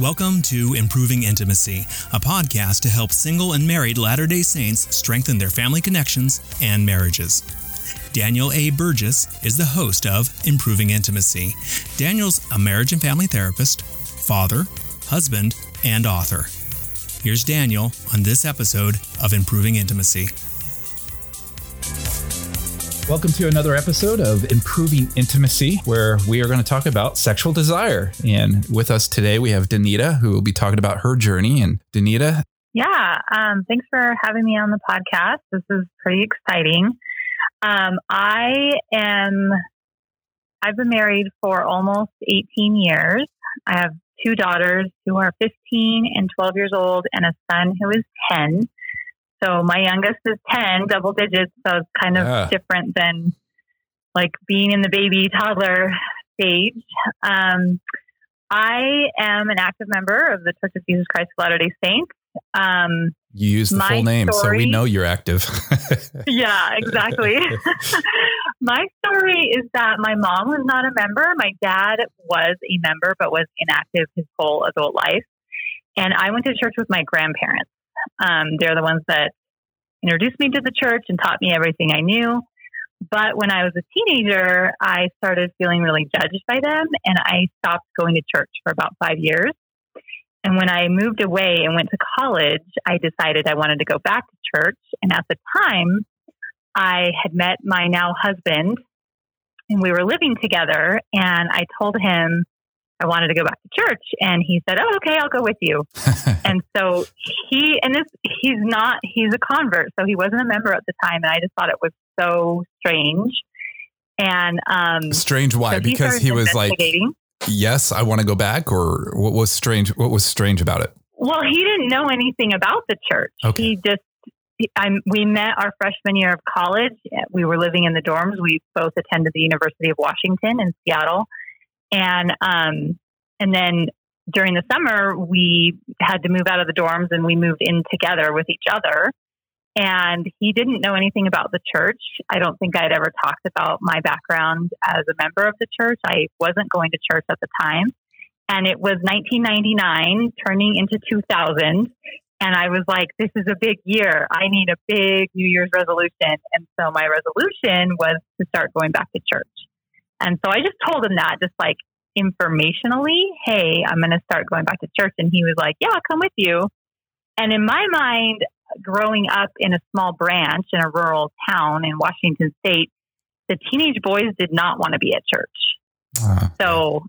Welcome to Improving Intimacy, a podcast to help single and married Latter day Saints strengthen their family connections and marriages. Daniel A. Burgess is the host of Improving Intimacy. Daniel's a marriage and family therapist, father, husband, and author. Here's Daniel on this episode of Improving Intimacy. Welcome to another episode of Improving Intimacy, where we are going to talk about sexual desire. And with us today, we have Danita, who will be talking about her journey. And Danita. Yeah, um, thanks for having me on the podcast. This is pretty exciting. Um, I am, I've been married for almost 18 years. I have two daughters who are 15 and 12 years old, and a son who is 10. So my youngest is 10, double digits. So it's kind of yeah. different than like being in the baby toddler stage. Um, I am an active member of the Church of Jesus Christ of Latter day Saints. Um, you use the full name, story, so we know you're active. yeah, exactly. my story is that my mom was not a member. My dad was a member, but was inactive his whole adult life. And I went to church with my grandparents. Um, they're the ones that introduced me to the church and taught me everything I knew. But when I was a teenager, I started feeling really judged by them and I stopped going to church for about five years. And when I moved away and went to college, I decided I wanted to go back to church. And at the time, I had met my now husband and we were living together. And I told him I wanted to go back to church. And he said, Oh, okay, I'll go with you. and so he, and this, he's not, he's a convert. So he wasn't a member at the time. And I just thought it was so strange. And, um, strange why? So because he was like, yes, I want to go back or what was strange? What was strange about it? Well, he didn't know anything about the church. Okay. He just, I, we met our freshman year of college. We were living in the dorms. We both attended the University of Washington in Seattle and um, and then during the summer we had to move out of the dorms and we moved in together with each other. And he didn't know anything about the church. I don't think I'd ever talked about my background as a member of the church. I wasn't going to church at the time. And it was 1999, turning into 2000. And I was like, this is a big year. I need a big New Year's resolution. And so my resolution was to start going back to church. And so I just told him that, just like informationally, hey, I'm going to start going back to church. And he was like, yeah, I'll come with you. And in my mind, growing up in a small branch in a rural town in Washington state, the teenage boys did not want to be at church. Uh-huh. So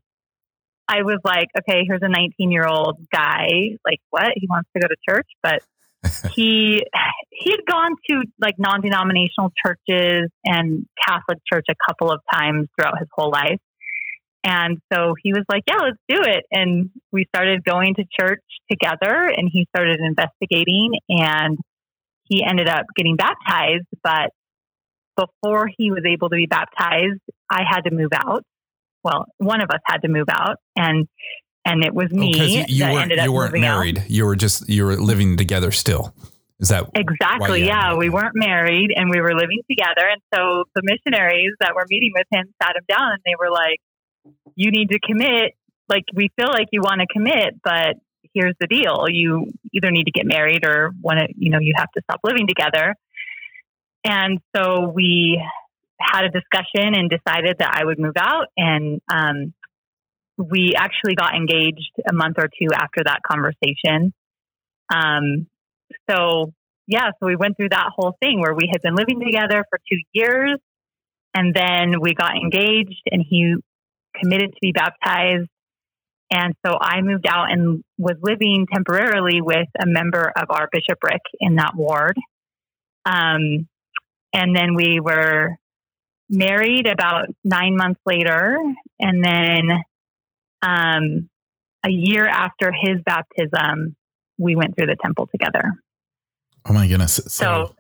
I was like, okay, here's a 19 year old guy. Like, what? He wants to go to church, but he he had gone to like non-denominational churches and Catholic church a couple of times throughout his whole life. And so he was like, "Yeah, let's do it." And we started going to church together and he started investigating and he ended up getting baptized, but before he was able to be baptized, I had to move out. Well, one of us had to move out and and it was me. Oh, you, you weren't, you weren't married. Out. You were just you were living together still. Is that exactly? Yeah, we weren't married and we were living together. And so the missionaries that were meeting with him sat him down and they were like, "You need to commit. Like we feel like you want to commit, but here's the deal: you either need to get married or want to, you know, you have to stop living together." And so we had a discussion and decided that I would move out and um, we actually got engaged a month or two after that conversation. Um, so yeah, so we went through that whole thing where we had been living together for two years, and then we got engaged, and he committed to be baptized. And so I moved out and was living temporarily with a member of our bishopric in that ward. Um, and then we were married about nine months later. And then um, a year after his baptism, we went through the temple together. Oh my goodness. So, so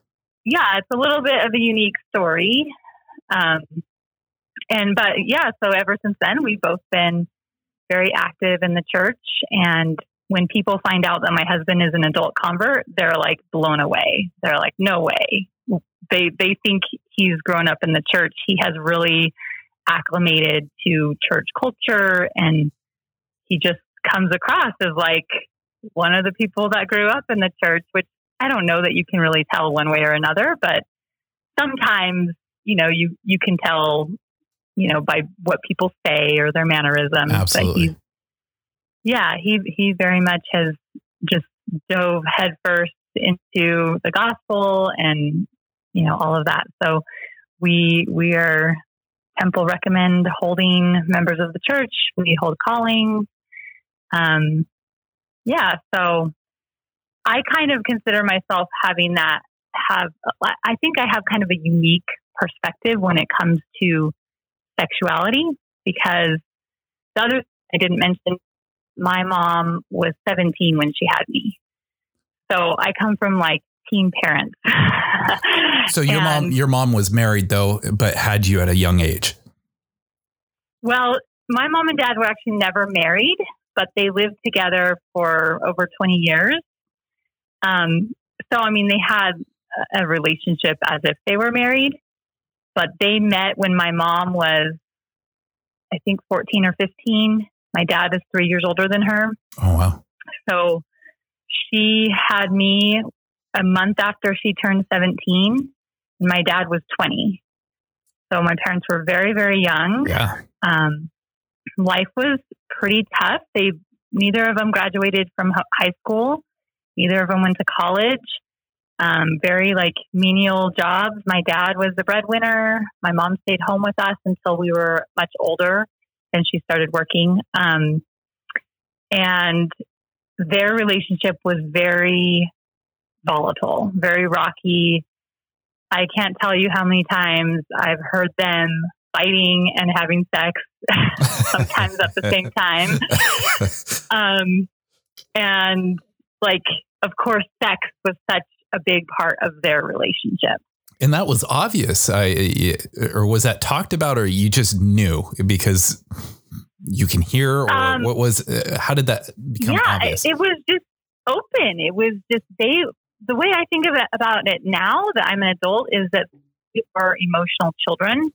yeah, it's a little bit of a unique story. Um, and, but yeah, so ever since then, we've both been very active in the church. And when people find out that my husband is an adult convert, they're like blown away. They're like, no way. They, they think he's grown up in the church. He has really acclimated to church culture and he just comes across as like one of the people that grew up in the church, which I don't know that you can really tell one way or another, but sometimes, you know, you, you can tell, you know, by what people say or their mannerisms. Absolutely. But yeah, he, he very much has just dove headfirst into the gospel and, you know, all of that. So we, we are Temple recommend holding members of the church. We hold callings. Um, yeah, so I kind of consider myself having that have I think I have kind of a unique perspective when it comes to sexuality because the other I didn't mention my mom was 17 when she had me. So I come from like teen parents. so your and, mom your mom was married though but had you at a young age. Well, my mom and dad were actually never married but they lived together for over 20 years. Um, so, I mean, they had a relationship as if they were married, but they met when my mom was, I think, 14 or 15. My dad is three years older than her. Oh, wow. So she had me a month after she turned 17. And my dad was 20. So my parents were very, very young. Yeah. Um, life was pretty tough. They neither of them graduated from high school. Neither of them went to college. Um, very like menial jobs. My dad was the breadwinner. My mom stayed home with us until we were much older and she started working. Um, and their relationship was very volatile, very rocky. I can't tell you how many times I've heard them fighting and having sex sometimes at the same time. Um, and like, of course, sex was such a big part of their relationship. And that was obvious, I, or was that talked about, or you just knew because you can hear, or um, what was? Uh, how did that become yeah, obvious? it was just open. It was just they. The way I think of it about it now that I'm an adult is that we are emotional children,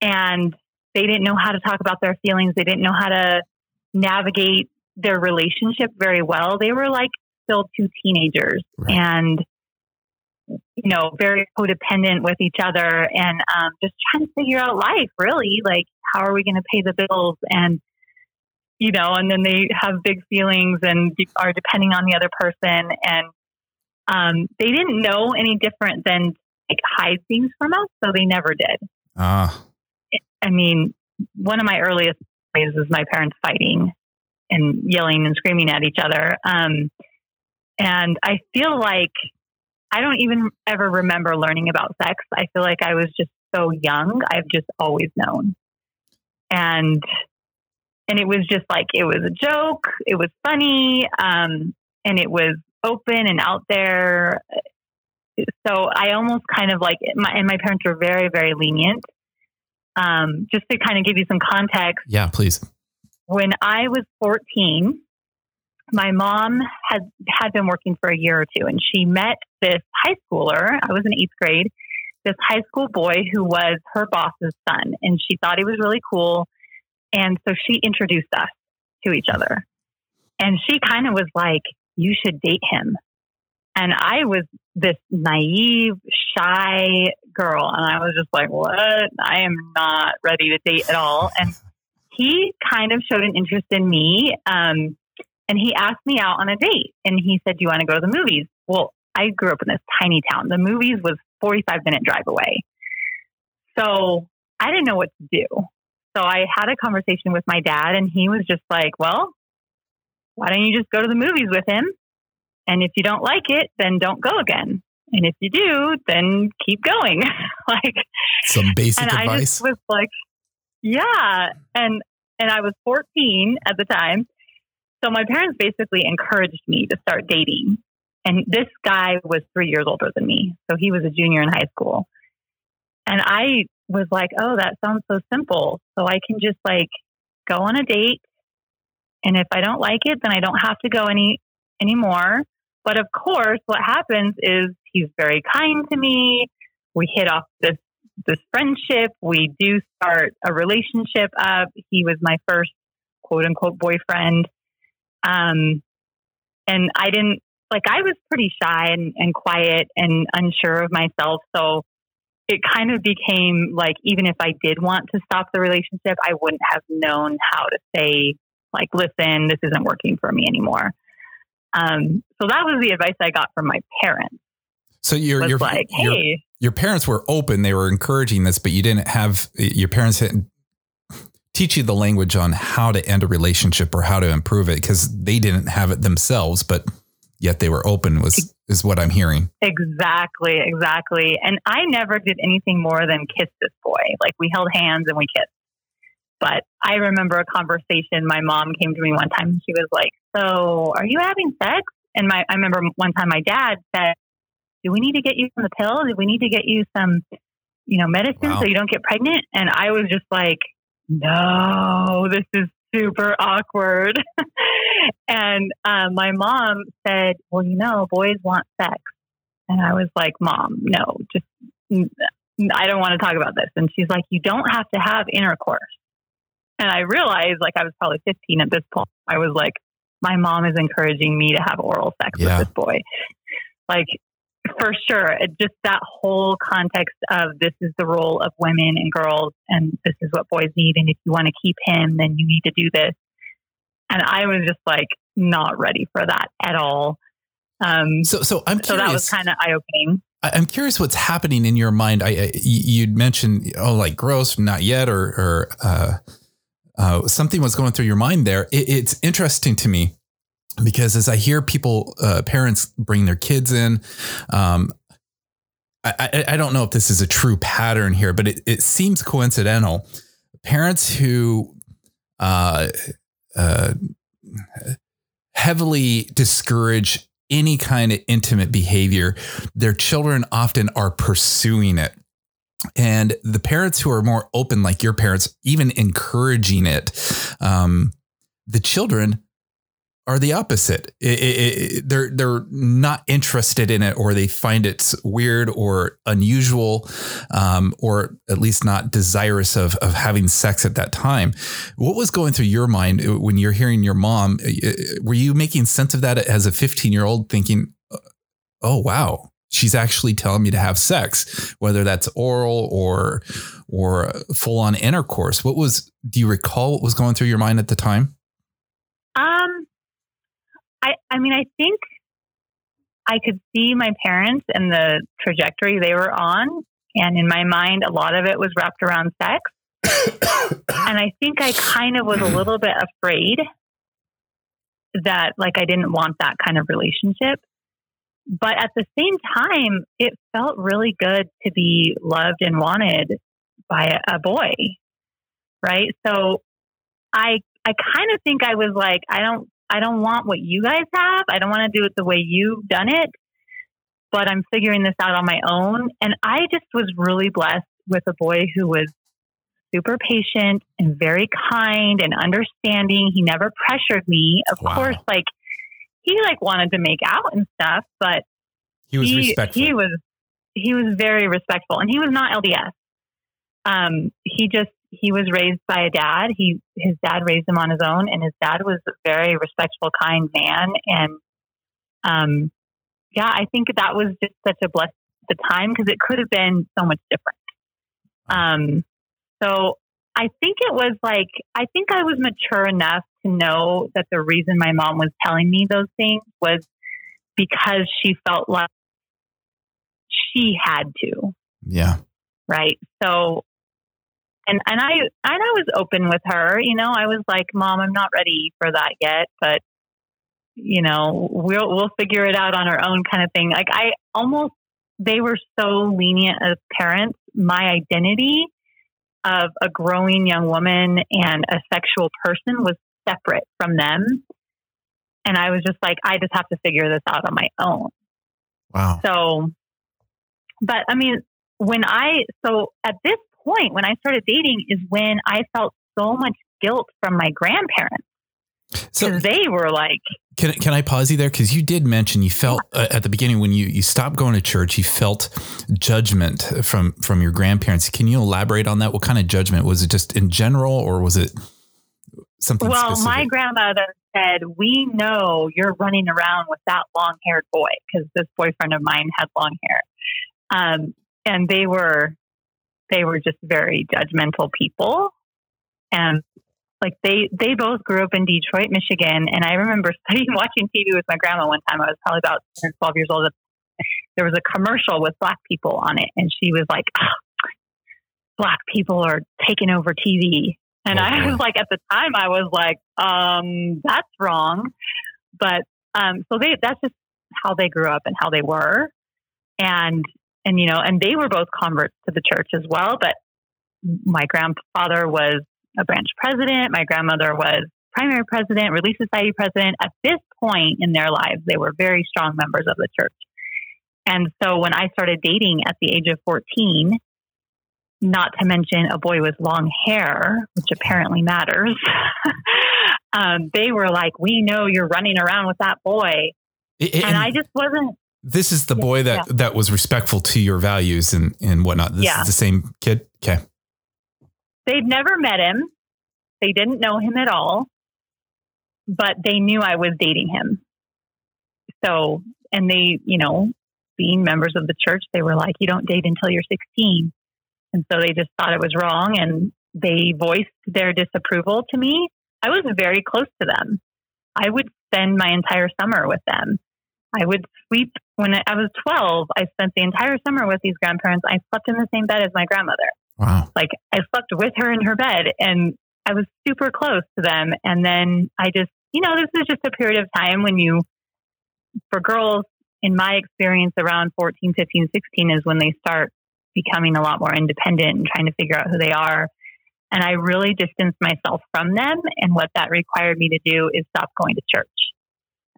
and they didn't know how to talk about their feelings. They didn't know how to navigate their relationship very well. They were like still two teenagers right. and, you know, very codependent with each other and um, just trying to figure out life, really. Like, how are we going to pay the bills? And, you know, and then they have big feelings and are depending on the other person. And um, they didn't know any different than like hide things from us, so they never did. Ah. Uh. I mean, one of my earliest memories is my parents fighting and yelling and screaming at each other. Um, and I feel like I don't even ever remember learning about sex. I feel like I was just so young. I've just always known. And and it was just like it was a joke, it was funny, um, and it was open and out there. So I almost kind of like my and my parents were very, very lenient. Um, just to kind of give you some context. Yeah, please. When I was 14, my mom had had been working for a year or two, and she met this high schooler. I was in eighth grade. This high school boy who was her boss's son, and she thought he was really cool. And so she introduced us to each other. And she kind of was like, You should date him. And I was this naive, shy girl. And I was just like, what? I am not ready to date at all. And he kind of showed an interest in me. Um, and he asked me out on a date and he said, Do you want to go to the movies? Well, I grew up in this tiny town. The movies was 45 minute drive away. So I didn't know what to do. So I had a conversation with my dad and he was just like, Well, why don't you just go to the movies with him? And if you don't like it, then don't go again. And if you do, then keep going. like some basic and advice. I just was like, yeah. And and I was 14 at the time. So my parents basically encouraged me to start dating. And this guy was three years older than me. So he was a junior in high school. And I was like, oh, that sounds so simple. So I can just like go on a date. And if I don't like it, then I don't have to go any anymore. But of course, what happens is he's very kind to me. We hit off this this friendship. We do start a relationship up. He was my first quote unquote boyfriend. Um, and I didn't like I was pretty shy and, and quiet and unsure of myself. So it kind of became like even if I did want to stop the relationship, I wouldn't have known how to say like, listen, this isn't working for me anymore. Um, so that was the advice I got from my parents. So you're, you're like, hey, your, your parents were open; they were encouraging this, but you didn't have your parents didn't teach you the language on how to end a relationship or how to improve it because they didn't have it themselves, but yet they were open. Was is what I'm hearing. Exactly, exactly. And I never did anything more than kiss this boy. Like we held hands and we kissed. But I remember a conversation. My mom came to me one time and she was like, So are you having sex? And my I remember one time my dad said, Do we need to get you some pill? Do we need to get you some, you know, medicine wow. so you don't get pregnant? And I was just like, No, this is super awkward. and um, my mom said, Well, you know, boys want sex. And I was like, Mom, no, just, I don't want to talk about this. And she's like, You don't have to have intercourse. And I realized, like, I was probably 15 at this point. I was like, my mom is encouraging me to have oral sex yeah. with this boy. Like, for sure, it just that whole context of this is the role of women and girls, and this is what boys need. And if you want to keep him, then you need to do this. And I was just like not ready for that at all. Um, so, so I'm curious. So that was kind of eye opening. I'm curious what's happening in your mind. I, I you'd mentioned, oh, like gross, not yet, or, or uh, uh, something was going through your mind there. It, it's interesting to me because as I hear people, uh, parents bring their kids in, um, I, I, I, don't know if this is a true pattern here, but it, it seems coincidental. Parents who uh, uh, heavily discourage any kind of intimate behavior, their children often are pursuing it. And the parents who are more open, like your parents, even encouraging it, um, the children are the opposite. It, it, it, they're they're not interested in it, or they find it weird or unusual, um, or at least not desirous of of having sex at that time. What was going through your mind when you're hearing your mom? Were you making sense of that as a 15 year old, thinking, "Oh wow, she's actually telling me to have sex, whether that's oral or or full on intercourse?" What was? Do you recall what was going through your mind at the time? Um I, I mean, I think I could see my parents and the trajectory they were on. And in my mind, a lot of it was wrapped around sex. and I think I kind of was a little bit afraid that, like, I didn't want that kind of relationship. But at the same time, it felt really good to be loved and wanted by a, a boy. Right. So I, I kind of think I was like, I don't I don't want what you guys have. I don't want to do it the way you've done it, but I'm figuring this out on my own. And I just was really blessed with a boy who was super patient and very kind and understanding. He never pressured me. Of wow. course, like he like wanted to make out and stuff, but he was he, respectful. He was he was very respectful, and he was not LDS. Um, he just he was raised by a dad. He his dad raised him on his own, and his dad was a very respectful, kind man. And um, yeah, I think that was just such a blessing at the time because it could have been so much different. Um, so I think it was like I think I was mature enough to know that the reason my mom was telling me those things was because she felt like she had to. Yeah. Right. So and and I and I was open with her. You know, I was like, "Mom, I'm not ready for that yet, but you know, we'll we'll figure it out on our own," kind of thing. Like I almost they were so lenient as parents. My identity of a growing young woman and a sexual person was separate from them, and I was just like, I just have to figure this out on my own. Wow. So, but I mean, when I so at this point when I started dating is when I felt so much guilt from my grandparents. So they were like, can, can I pause you there? Because you did mention you felt uh, at the beginning when you, you stopped going to church, you felt judgment from, from your grandparents. Can you elaborate on that? What kind of judgment was it just in general or was it something well, specific? my grandmother, said, We know you're running around with that long haired boy because this boyfriend of mine had long hair. Um, and they were, they were just very judgmental people. And like they, they both grew up in Detroit, Michigan. And I remember studying, watching TV with my grandma one time. I was probably about 12 years old. There was a commercial with black people on it. And she was like, oh, black people are taking over TV. And I was like, at the time, I was like, um, that's wrong. But um, so they, that's just how they grew up and how they were. And, and, you know, and they were both converts to the church as well. But my grandfather was a branch president. My grandmother was primary president, Relief Society president. At this point in their lives, they were very strong members of the church. And so when I started dating at the age of 14, not to mention a boy with long hair, which apparently matters. um, they were like, "We know you're running around with that boy," it, and, and, I just wasn't. This is the boy that yeah. that was respectful to your values and and whatnot. This yeah. is the same kid. Okay. They'd never met him. They didn't know him at all, but they knew I was dating him. So, and they, you know, being members of the church, they were like, "You don't date until you're 16." And so they just thought it was wrong and they voiced their disapproval to me. I was very close to them. I would spend my entire summer with them. I would sleep when I was 12. I spent the entire summer with these grandparents. I slept in the same bed as my grandmother. Wow. Like I slept with her in her bed and I was super close to them. And then I just, you know, this is just a period of time when you, for girls, in my experience around 14, 15, 16 is when they start becoming a lot more independent and trying to figure out who they are. And I really distanced myself from them. And what that required me to do is stop going to church.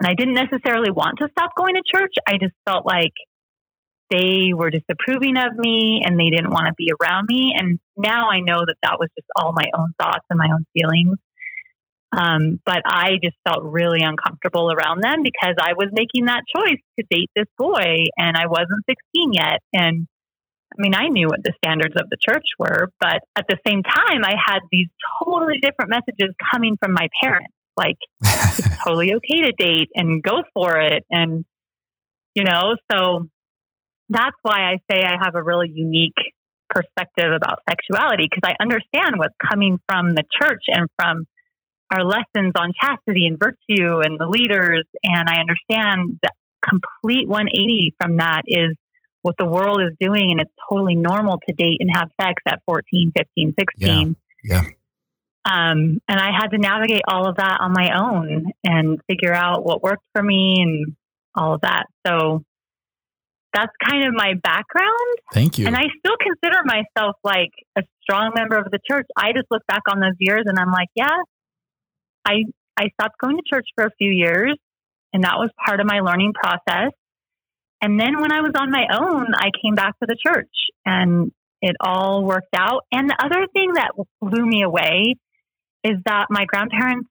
And I didn't necessarily want to stop going to church. I just felt like they were disapproving of me and they didn't want to be around me. And now I know that that was just all my own thoughts and my own feelings. Um, but I just felt really uncomfortable around them because I was making that choice to date this boy and I wasn't 16 yet. And I mean, I knew what the standards of the church were, but at the same time, I had these totally different messages coming from my parents. Like, it's totally okay to date and go for it. And, you know, so that's why I say I have a really unique perspective about sexuality because I understand what's coming from the church and from our lessons on chastity and virtue and the leaders. And I understand that complete 180 from that is what the world is doing and it's totally normal to date and have sex at 14 15 16 yeah, yeah. Um, and i had to navigate all of that on my own and figure out what worked for me and all of that. So that's kind of my background. Thank you. And i still consider myself like a strong member of the church. I just look back on those years and i'm like yeah i i stopped going to church for a few years and that was part of my learning process and then when I was on my own, I came back to the church and it all worked out. And the other thing that blew me away is that my grandparents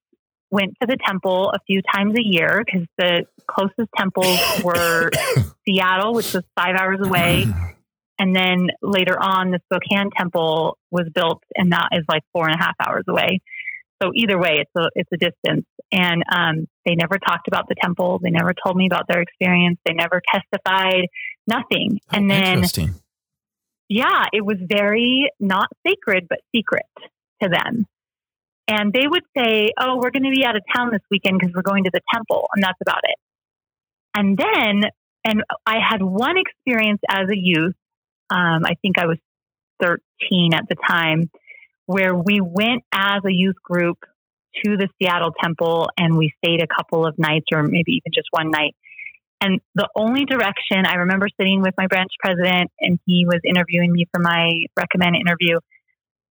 went to the temple a few times a year because the closest temples were Seattle, which was five hours away. And then later on, the Spokane temple was built, and that is like four and a half hours away. So either way, it's a it's a distance. And um, they never talked about the temple. They never told me about their experience. They never testified. Nothing. Oh, and then, yeah, it was very not sacred but secret to them. And they would say, "Oh, we're going to be out of town this weekend because we're going to the temple," and that's about it. And then, and I had one experience as a youth. Um, I think I was 13 at the time where we went as a youth group to the Seattle temple and we stayed a couple of nights or maybe even just one night. And the only direction I remember sitting with my branch president and he was interviewing me for my recommend interview.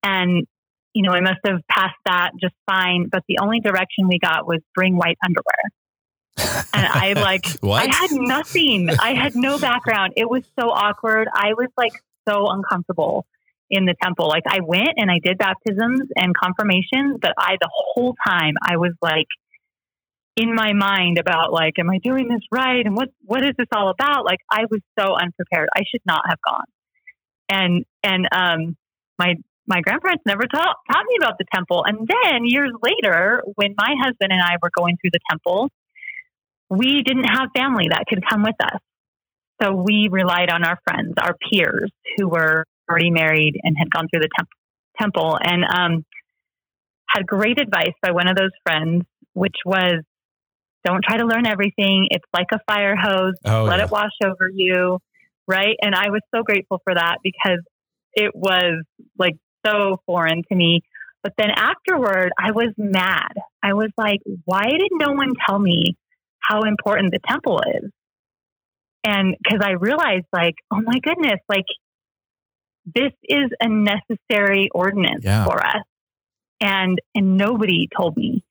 And, you know, I must have passed that just fine. But the only direction we got was bring white underwear. and I like, what? I had nothing. I had no background. It was so awkward. I was like so uncomfortable in the temple. Like I went and I did baptisms and confirmations, but I the whole time I was like in my mind about like, am I doing this right? And what what is this all about? Like I was so unprepared. I should not have gone. And and um my my grandparents never taught, taught me about the temple. And then years later, when my husband and I were going through the temple, we didn't have family that could come with us. So we relied on our friends, our peers who were already married and had gone through the temp- temple and um, had great advice by one of those friends, which was don't try to learn everything. It's like a fire hose. Oh, Let yeah. it wash over you. Right. And I was so grateful for that because it was like so foreign to me. But then afterward, I was mad. I was like, why did no one tell me how important the temple is? And because I realized, like, oh my goodness, like, this is a necessary ordinance yeah. for us. And, and nobody told me.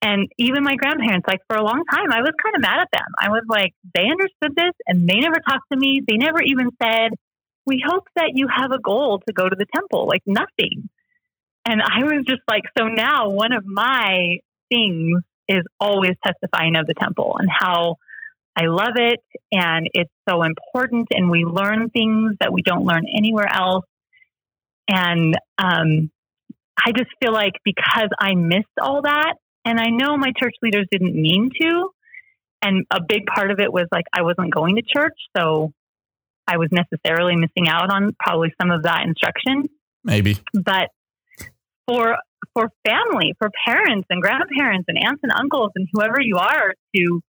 And even my grandparents, like for a long time, I was kind of mad at them. I was like, they understood this and they never talked to me. They never even said, we hope that you have a goal to go to the temple, like nothing. And I was just like, so now one of my things is always testifying of the temple and how I love it and it's so important and we learn things that we don't learn anywhere else. And um, I just feel like because I missed all that, and I know my church leaders didn't mean to, and a big part of it was like I wasn't going to church, so I was necessarily missing out on probably some of that instruction. Maybe. But for for family, for parents and grandparents and aunts and uncles and whoever you are to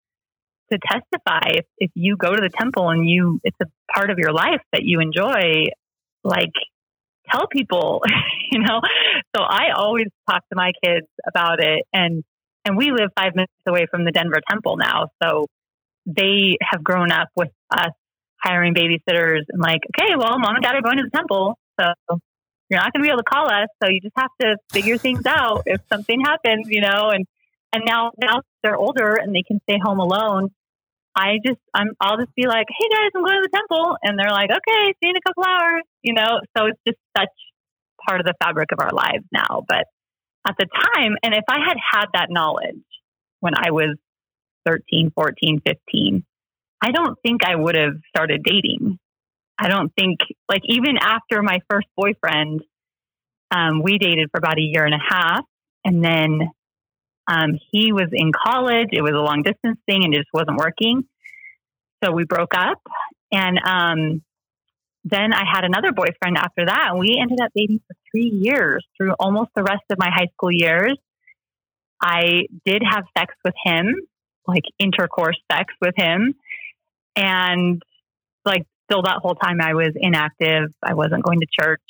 to testify if, if you go to the temple and you it's a part of your life that you enjoy, like tell people, you know. So I always talk to my kids about it and and we live five minutes away from the Denver temple now. So they have grown up with us hiring babysitters and like, okay, well, mom and dad are going to the temple. So you're not going to be able to call us. So you just have to figure things out if something happens, you know, and, and now, now they're older and they can stay home alone. I just, I'm, I'll just be like, Hey guys, I'm going to the temple. And they're like, okay, see you in a couple hours, you know? So it's just such part of the fabric of our lives now. But at the time, and if I had had that knowledge when I was 13, 14, 15, I don't think I would have started dating. I don't think, like, even after my first boyfriend, um, we dated for about a year and a half. And then um, he was in college. It was a long distance thing and it just wasn't working. So we broke up. And um, then I had another boyfriend after that. And we ended up dating for three years through almost the rest of my high school years. I did have sex with him, like intercourse sex with him. And like still that whole time I was inactive. I wasn't going to church.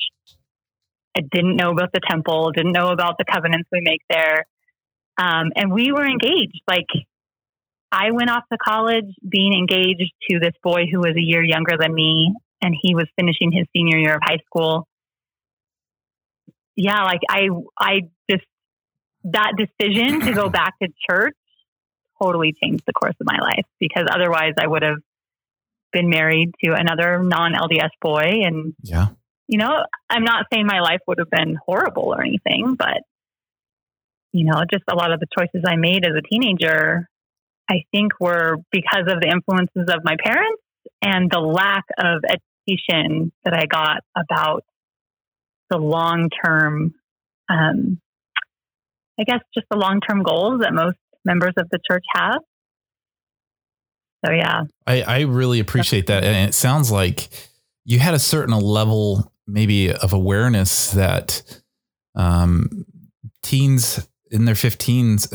I didn't know about the temple, didn't know about the covenants we make there. Um, and we were engaged. Like I went off to college being engaged to this boy who was a year younger than me, and he was finishing his senior year of high school. Yeah, like I, I just that decision to go back to church totally changed the course of my life because otherwise I would have been married to another non LDS boy. And, yeah, you know, I'm not saying my life would have been horrible or anything, but, you know, just a lot of the choices I made as a teenager, I think were because of the influences of my parents and the lack of education that I got about the long term, um, I guess, just the long term goals that most members of the church have. So yeah, I, I really appreciate that, and it sounds like you had a certain level, maybe of awareness that um, teens in their 15s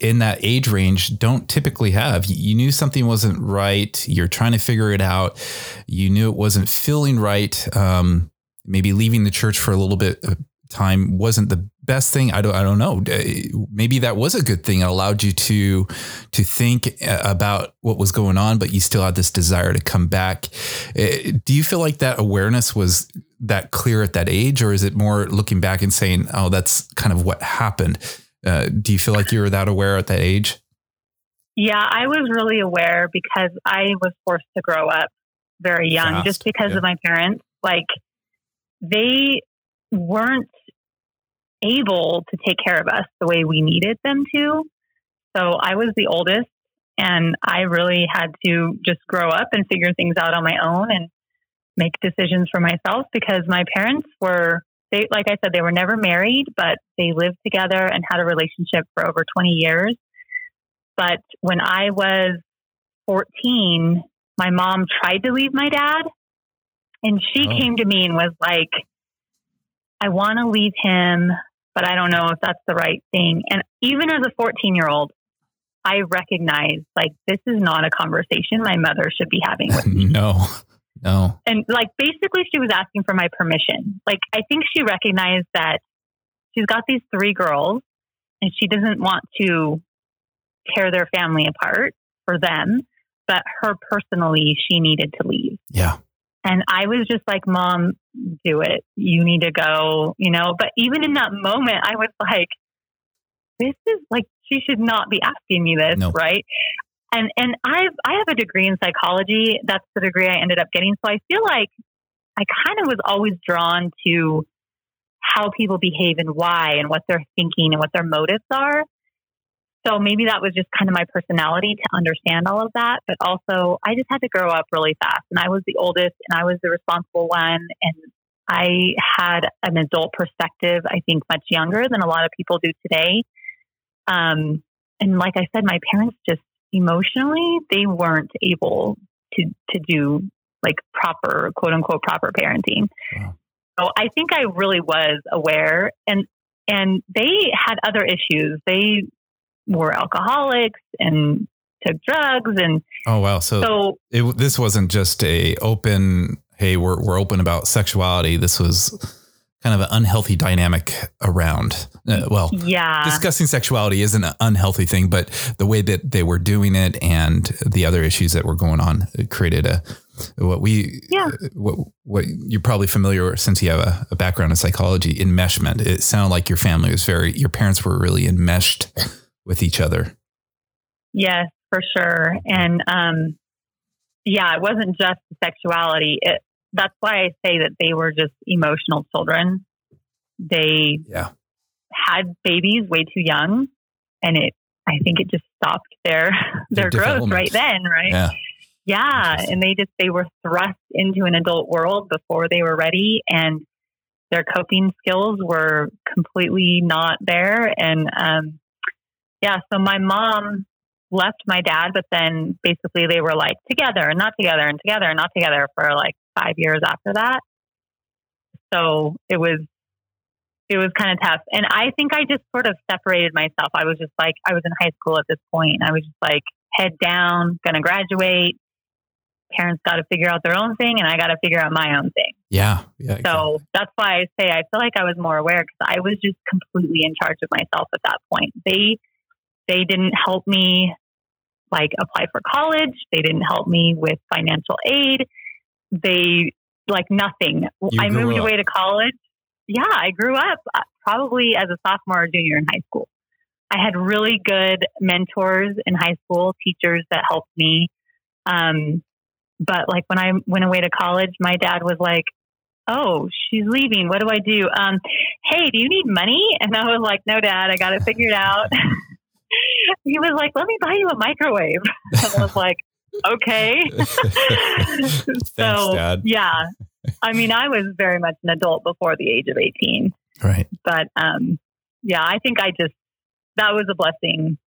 in that age range don't typically have. You knew something wasn't right. You're trying to figure it out. You knew it wasn't feeling right. Um, maybe leaving the church for a little bit of time wasn't the best thing. I don't, I don't know. Maybe that was a good thing. It allowed you to, to think uh, about what was going on, but you still had this desire to come back. Uh, do you feel like that awareness was that clear at that age, or is it more looking back and saying, oh, that's kind of what happened? Uh, do you feel like you were that aware at that age? Yeah, I was really aware because I was forced to grow up very young Fast. just because yeah. of my parents. Like, they weren't able to take care of us the way we needed them to. So I was the oldest and I really had to just grow up and figure things out on my own and make decisions for myself because my parents were they, like I said, they were never married, but they lived together and had a relationship for over 20 years. But when I was 14, my mom tried to leave my dad. And she oh. came to me and was like, I want to leave him, but I don't know if that's the right thing. And even as a 14 year old, I recognize like this is not a conversation my mother should be having with me. no. No. And like basically she was asking for my permission. Like I think she recognized that she's got these three girls and she doesn't want to tear their family apart for them, but her personally she needed to leave. Yeah. And I was just like, Mom, do it. You need to go, you know. But even in that moment, I was like, this is like she should not be asking me this, right? And and I've I have a degree in psychology. That's the degree I ended up getting. So I feel like I kind of was always drawn to how people behave and why and what they're thinking and what their motives are. So maybe that was just kind of my personality to understand all of that. But also, I just had to grow up really fast. And I was the oldest and I was the responsible one. And I had an adult perspective, I think, much younger than a lot of people do today. Um, and like I said, my parents just emotionally, they weren't able to, to do like proper, quote unquote, proper parenting. Wow. So I think I really was aware and and they had other issues. They were alcoholics and took drugs and oh wow so, so it, this wasn't just a open hey we're, we're open about sexuality this was kind of an unhealthy dynamic around uh, well yeah discussing sexuality isn't an unhealthy thing but the way that they were doing it and the other issues that were going on created a what we yeah. what what you're probably familiar with since you have a, a background in psychology enmeshment it sounded like your family was very your parents were really enmeshed with each other. Yes, for sure. And um, yeah, it wasn't just sexuality. It, that's why I say that they were just emotional children. They yeah. had babies way too young, and it. I think it just stopped their their, their growth right then, right? Yeah. Yeah, and they just they were thrust into an adult world before they were ready, and their coping skills were completely not there. And um, yeah, so my mom left my dad, but then basically they were like together and not together and together and not together for like five years after that. So it was it was kind of tough. And I think I just sort of separated myself. I was just like I was in high school at this point. I was just like head down, gonna graduate. Parents got to figure out their own thing, and I got to figure out my own thing. Yeah, yeah. Exactly. So that's why I say I feel like I was more aware because I was just completely in charge of myself at that point. They they didn't help me like apply for college. They didn't help me with financial aid. They like nothing. You I moved up. away to college. Yeah, I grew up uh, probably as a sophomore or junior in high school. I had really good mentors in high school, teachers that helped me. Um, but like when I went away to college, my dad was like, "Oh, she's leaving. What do I do? Um, hey, do you need money?" And I was like, "No, Dad, I got it figured out." he was like, let me buy you a microwave. And I was like, okay. so, Dad. yeah. I mean, I was very much an adult before the age of 18. Right. But um, yeah, I think I just, that was a blessing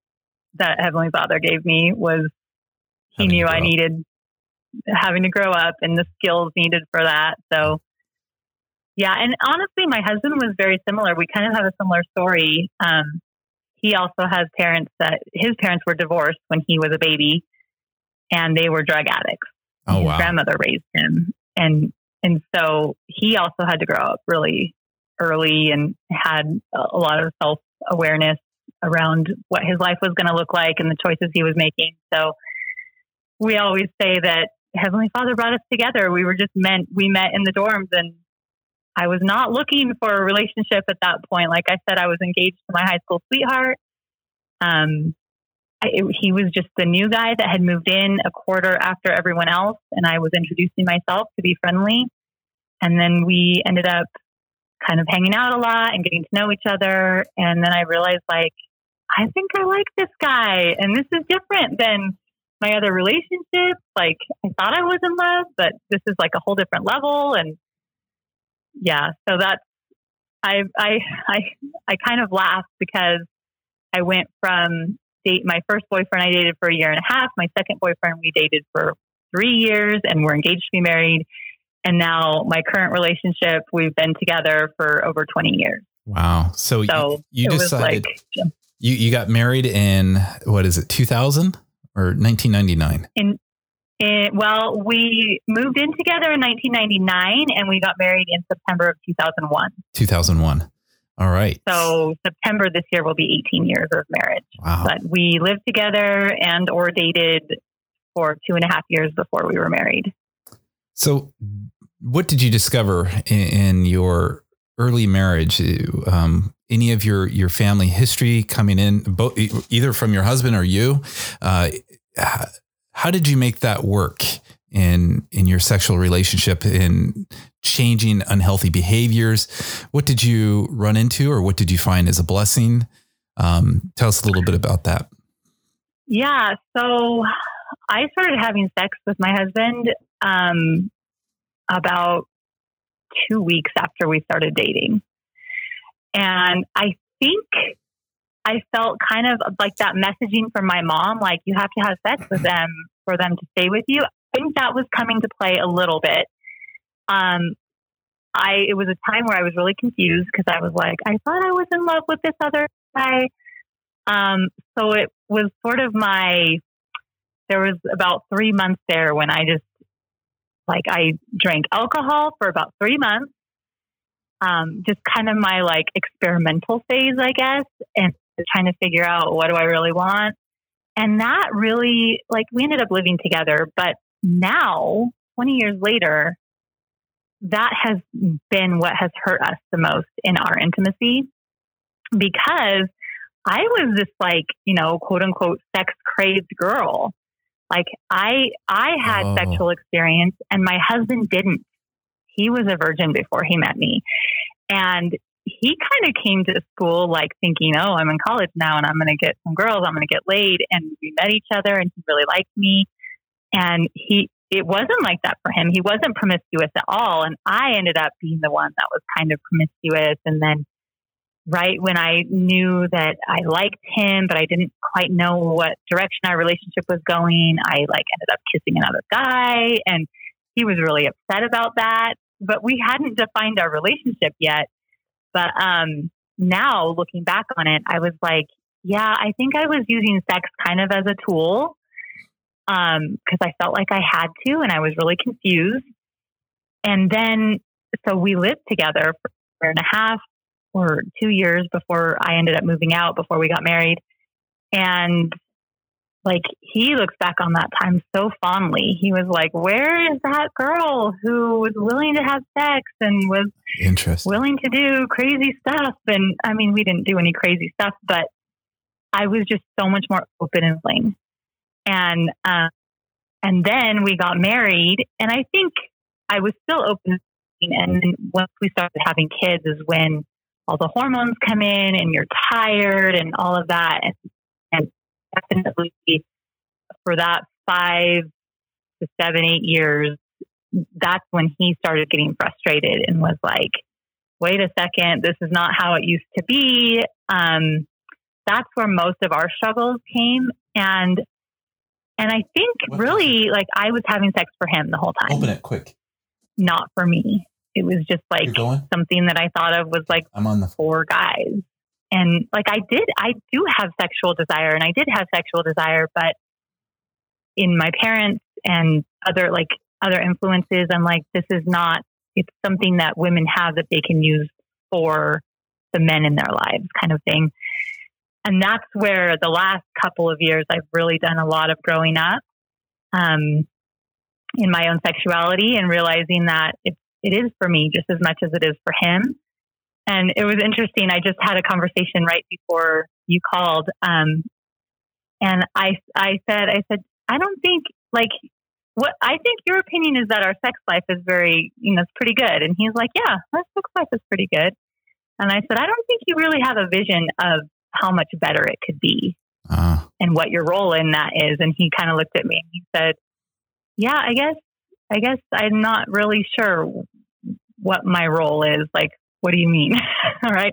that Heavenly Father gave me was he having knew I needed having to grow up and the skills needed for that. So, yeah. And honestly, my husband was very similar. We kind of have a similar story. Um, he also has parents that his parents were divorced when he was a baby and they were drug addicts. Oh, his wow. grandmother raised him. And and so he also had to grow up really early and had a lot of self awareness around what his life was going to look like and the choices he was making. So we always say that Heavenly Father brought us together. We were just meant, we met in the dorms and I was not looking for a relationship at that point. Like I said, I was engaged to my high school sweetheart. Um, it, he was just the new guy that had moved in a quarter after everyone else, and I was introducing myself to be friendly. And then we ended up kind of hanging out a lot and getting to know each other. And then I realized, like, I think I like this guy, and this is different than my other relationships. Like, I thought I was in love, but this is like a whole different level. And yeah, so that's I I I I kind of laughed because I went from date my first boyfriend I dated for a year and a half. My second boyfriend we dated for three years, and we're engaged to be married. And now my current relationship, we've been together for over 20 years. Wow. So, so you, you decided like, you, you got married in what is it, 2000 or 1999? In, in, well, we moved in together in 1999 and we got married in September of 2001. 2001. All right. So September this year will be 18 years of marriage. Wow. But we lived together and or dated for two and a half years before we were married. So what did you discover in, in your early marriage? Um, any of your your family history coming in, both either from your husband or you? Uh, how did you make that work in in your sexual relationship in changing unhealthy behaviors? What did you run into, or what did you find as a blessing? Um, tell us a little bit about that. Yeah, so I started having sex with my husband um, about two weeks after we started dating. And I think I felt kind of like that messaging from my mom, like you have to have sex with them for them to stay with you. I think that was coming to play a little bit. Um, I it was a time where I was really confused because I was like, I thought I was in love with this other guy. Um, so it was sort of my. There was about three months there when I just like I drank alcohol for about three months. Um, just kind of my like experimental phase, I guess, and trying to figure out what do I really want. And that really, like, we ended up living together. But now, 20 years later, that has been what has hurt us the most in our intimacy because I was this, like, you know, quote unquote, sex crazed girl. Like I I had oh. sexual experience and my husband didn't. He was a virgin before he met me. And he kind of came to school like thinking, "Oh, I'm in college now and I'm going to get some girls, I'm going to get laid." And we met each other and he really liked me. And he it wasn't like that for him. He wasn't promiscuous at all and I ended up being the one that was kind of promiscuous and then right when I knew that I liked him, but I didn't quite know what direction our relationship was going, I like ended up kissing another guy and he was really upset about that. But we hadn't defined our relationship yet. But um, now looking back on it, I was like, yeah, I think I was using sex kind of as a tool because um, I felt like I had to and I was really confused. And then, so we lived together for a year and a half or two years before I ended up moving out before we got married. And like he looks back on that time so fondly. He was like, Where is that girl who was willing to have sex and was willing to do crazy stuff? And I mean, we didn't do any crazy stuff, but I was just so much more open and willing. And uh, and then we got married, and I think I was still open. And once we started having kids, is when all the hormones come in and you're tired and all of that. And, and definitely for that five to seven, eight years, that's when he started getting frustrated and was like, wait a second, this is not how it used to be. Um, that's where most of our struggles came. And and I think what really like I was having sex for him the whole time. Open it quick. Not for me it was just like something that I thought of was like I'm on the four guys. And like I did, I do have sexual desire and I did have sexual desire, but in my parents and other like other influences, I'm like, this is not, it's something that women have that they can use for the men in their lives kind of thing. And that's where the last couple of years I've really done a lot of growing up um, in my own sexuality and realizing that it's it is for me just as much as it is for him. And it was interesting. I just had a conversation right before you called. Um, and I, I said, I said, I don't think like what I think your opinion is that our sex life is very, you know, it's pretty good. And he's like, yeah, our sex life is pretty good. And I said, I don't think you really have a vision of how much better it could be uh. and what your role in that is. And he kind of looked at me and he said, yeah, I guess, I guess I'm not really sure what my role is. Like, what do you mean? All right.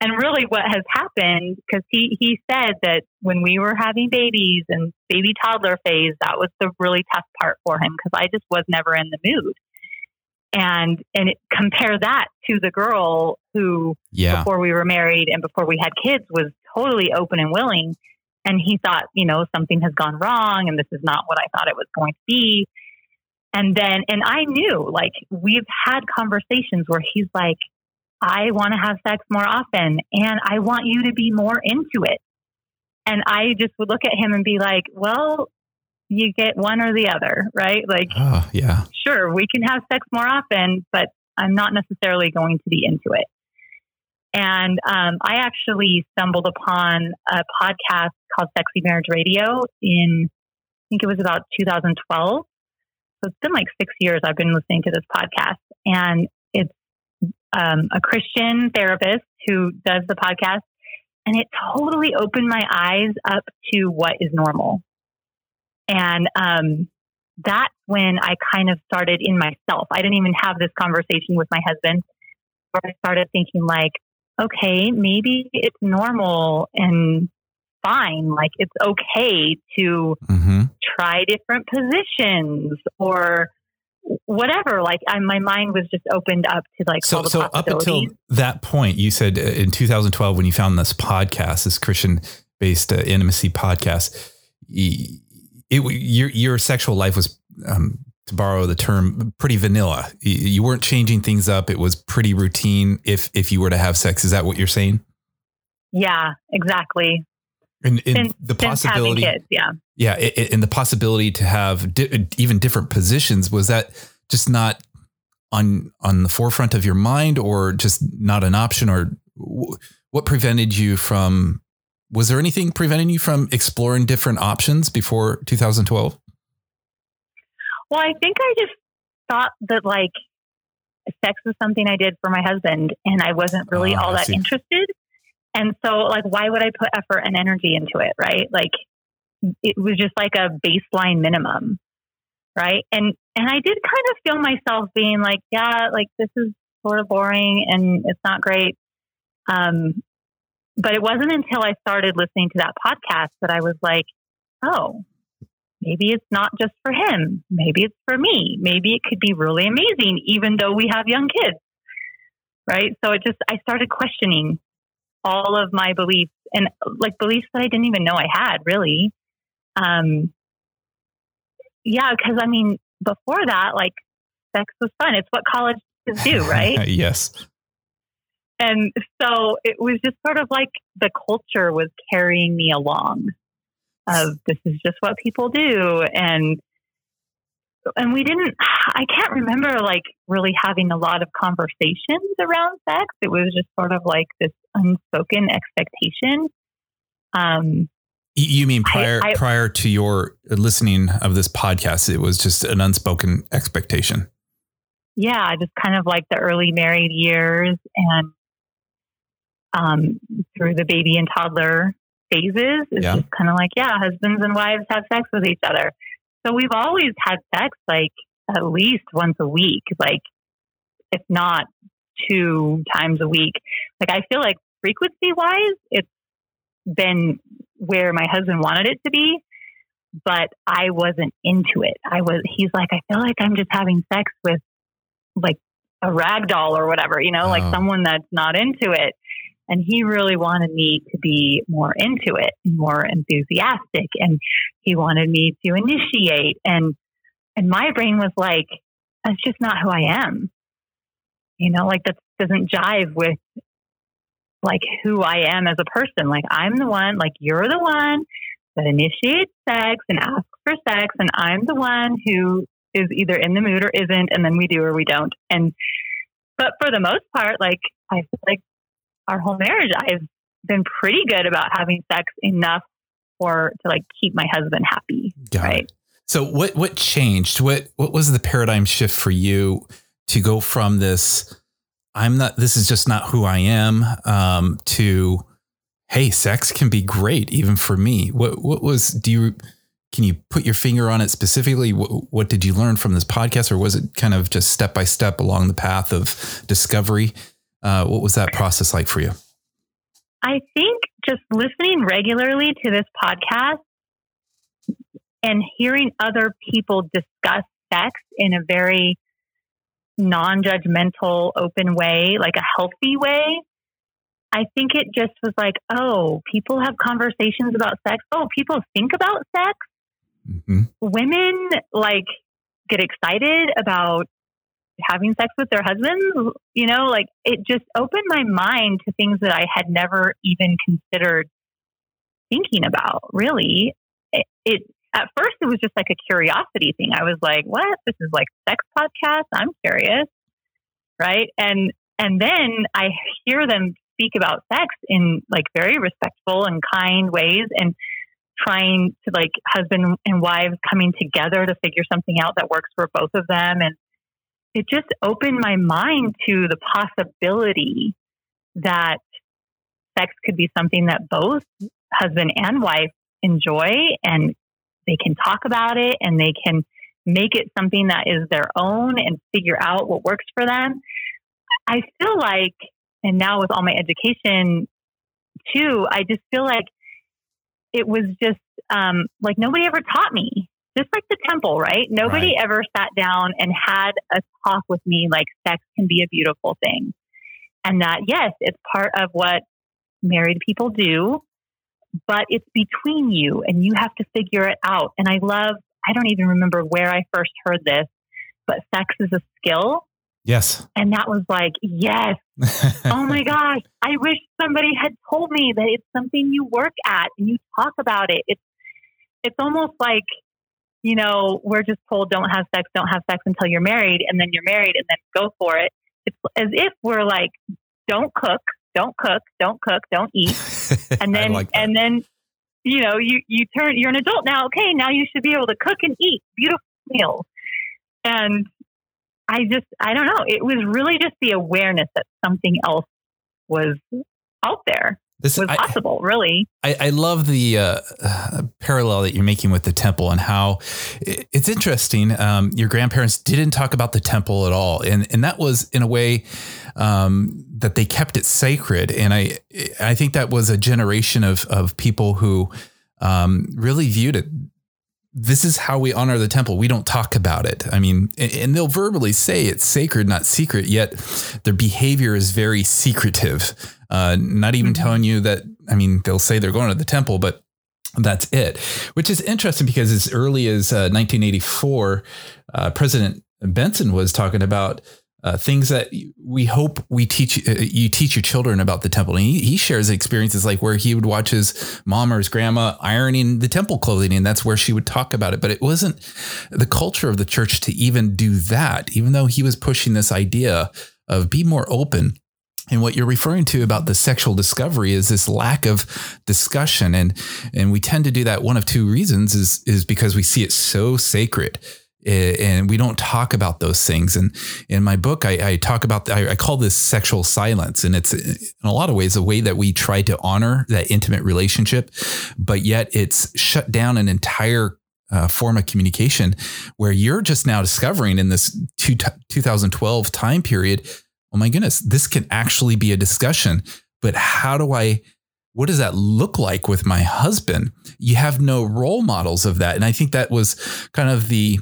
And really what has happened, because he, he said that when we were having babies and baby toddler phase, that was the really tough part for him because I just was never in the mood. And, and it, compare that to the girl who, yeah. before we were married and before we had kids, was totally open and willing. And he thought, you know, something has gone wrong and this is not what I thought it was going to be. And then, and I knew, like, we've had conversations where he's like, I want to have sex more often and I want you to be more into it. And I just would look at him and be like, well, you get one or the other, right? Like, oh, yeah. Sure, we can have sex more often, but I'm not necessarily going to be into it. And um, I actually stumbled upon a podcast called Sexy Marriage Radio in, I think it was about 2012. So it's been like six years I've been listening to this podcast. And it's um, a Christian therapist who does the podcast. And it totally opened my eyes up to what is normal. And um, that's when I kind of started in myself. I didn't even have this conversation with my husband. I started thinking, like, okay, maybe it's normal and fine. Like, it's okay to mm-hmm. try different positions or whatever. Like I, my mind was just opened up to like so. so up until that point, you said uh, in 2012 when you found this podcast, this Christian based uh, intimacy podcast, it, your your sexual life was. Um, to borrow the term, pretty vanilla. You weren't changing things up. It was pretty routine. If if you were to have sex, is that what you're saying? Yeah, exactly. And, and since, the possibility, kids, yeah, yeah, and the possibility to have di- even different positions was that just not on on the forefront of your mind, or just not an option, or what prevented you from? Was there anything preventing you from exploring different options before 2012? Well, I think I just thought that like sex was something I did for my husband, and I wasn't really uh, all that interested. And so, like, why would I put effort and energy into it, right? Like, it was just like a baseline minimum, right? And and I did kind of feel myself being like, yeah, like this is sort of boring and it's not great. Um, but it wasn't until I started listening to that podcast that I was like, oh, maybe it's not just for him. Maybe it's for me. Maybe it could be really amazing, even though we have young kids. Right. So it just, I started questioning all of my beliefs and like beliefs that I didn't even know I had really. Um, yeah, because I mean, before that, like sex was fun. It's what college do, right? yes. And so it was just sort of like the culture was carrying me along of this is just what people do. And and we didn't i can't remember like really having a lot of conversations around sex. It was just sort of like this unspoken expectation. Um you mean prior I, I, prior to your listening of this podcast it was just an unspoken expectation? Yeah just kind of like the early married years and um through the baby and toddler phases it's yeah. just kind of like yeah husbands and wives have sex with each other so we've always had sex like at least once a week, like if not two times a week. Like I feel like frequency wise, it's been where my husband wanted it to be, but I wasn't into it. I was, he's like, I feel like I'm just having sex with like a rag doll or whatever, you know, oh. like someone that's not into it. And he really wanted me to be more into it, more enthusiastic. And he wanted me to initiate. And, and my brain was like, that's just not who I am. You know, like that doesn't jive with like who I am as a person. Like I'm the one, like you're the one that initiates sex and asks for sex. And I'm the one who is either in the mood or isn't. And then we do or we don't. And, but for the most part, like I feel like our whole marriage, I've been pretty good about having sex enough for to like keep my husband happy. Got right. It. So what what changed? What what was the paradigm shift for you to go from this I'm not this is just not who I am um, to hey, sex can be great even for me. What what was do you can you put your finger on it specifically? What, what did you learn from this podcast or was it kind of just step by step along the path of discovery? Uh, what was that process like for you? I think just listening regularly to this podcast and hearing other people discuss sex in a very non judgmental, open way, like a healthy way, I think it just was like, oh, people have conversations about sex. Oh, people think about sex. Mm-hmm. Women like get excited about having sex with their husbands. You know, like it just opened my mind to things that I had never even considered thinking about. Really, it, it at first it was just like a curiosity thing. I was like, "What? This is like sex podcast? I'm curious." Right? And and then I hear them speak about sex in like very respectful and kind ways and trying to like husband and wives coming together to figure something out that works for both of them and it just opened my mind to the possibility that sex could be something that both husband and wife enjoy and they can talk about it and they can make it something that is their own and figure out what works for them. I feel like, and now with all my education too, I just feel like it was just um, like nobody ever taught me. Just like the temple, right? Nobody right. ever sat down and had a talk with me like sex can be a beautiful thing. And that, yes, it's part of what married people do, but it's between you and you have to figure it out. And I love, I don't even remember where I first heard this, but sex is a skill. Yes. And that was like, yes. oh my gosh. I wish somebody had told me that it's something you work at and you talk about it. It's it's almost like, you know, we're just told don't have sex, don't have sex until you're married, and then you're married and then go for it. It's as if we're like, don't cook, don't cook, don't cook, don't eat. And then like and then you know, you you turn you're an adult now, okay, now you should be able to cook and eat beautiful meals. And I just, I don't know. It was really just the awareness that something else was out there. This was possible, really. I, I, love the uh, uh, parallel that you're making with the temple and how it's interesting. Um, your grandparents didn't talk about the temple at all, and and that was in a way um, that they kept it sacred. And I I think that was a generation of of people who um, really viewed it this is how we honor the temple. We don't talk about it. I mean, and they'll verbally say it's sacred, not secret, yet their behavior is very secretive. Uh, not even mm-hmm. telling you that, I mean, they'll say they're going to the temple, but that's it, which is interesting because as early as uh, 1984, uh, President Benson was talking about uh, things that we hope we teach uh, you teach your children about the temple. And he, he shares experiences like where he would watch his mom or his grandma ironing the temple clothing, and that's where she would talk about it. But it wasn't the culture of the church to even do that, even though he was pushing this idea of be more open. And what you're referring to about the sexual discovery is this lack of discussion. And and we tend to do that one of two reasons is is because we see it so sacred and we don't talk about those things. And in my book, I, I talk about, I, I, call this sexual silence. And it's in a lot of ways a way that we try to honor that intimate relationship, but yet it's shut down an entire uh, form of communication where you're just now discovering in this two, 2012 time period, oh my goodness, this can actually be a discussion. But how do I what does that look like with my husband? You have no role models of that. And I think that was kind of the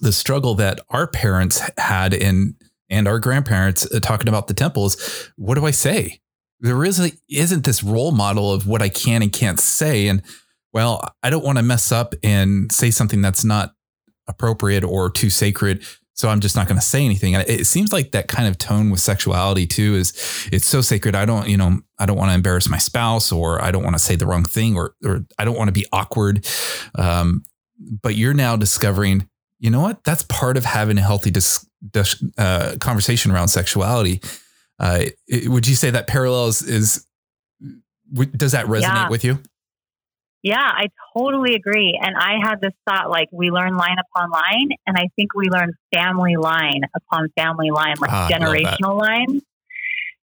the struggle that our parents had in and our grandparents uh, talking about the temples. What do I say? There is a, isn't this role model of what I can and can't say. And well, I don't want to mess up and say something that's not appropriate or too sacred. So I'm just not going to say anything. And it seems like that kind of tone with sexuality too is it's so sacred. I don't, you know, I don't want to embarrass my spouse or I don't want to say the wrong thing or, or I don't want to be awkward. Um, but you're now discovering you know what? That's part of having a healthy dis, dis, uh, conversation around sexuality. Uh, it, would you say that parallels is, does that resonate yeah. with you? Yeah, I totally agree. And I had this thought like we learn line upon line, and I think we learn family line upon family line, like ah, generational line.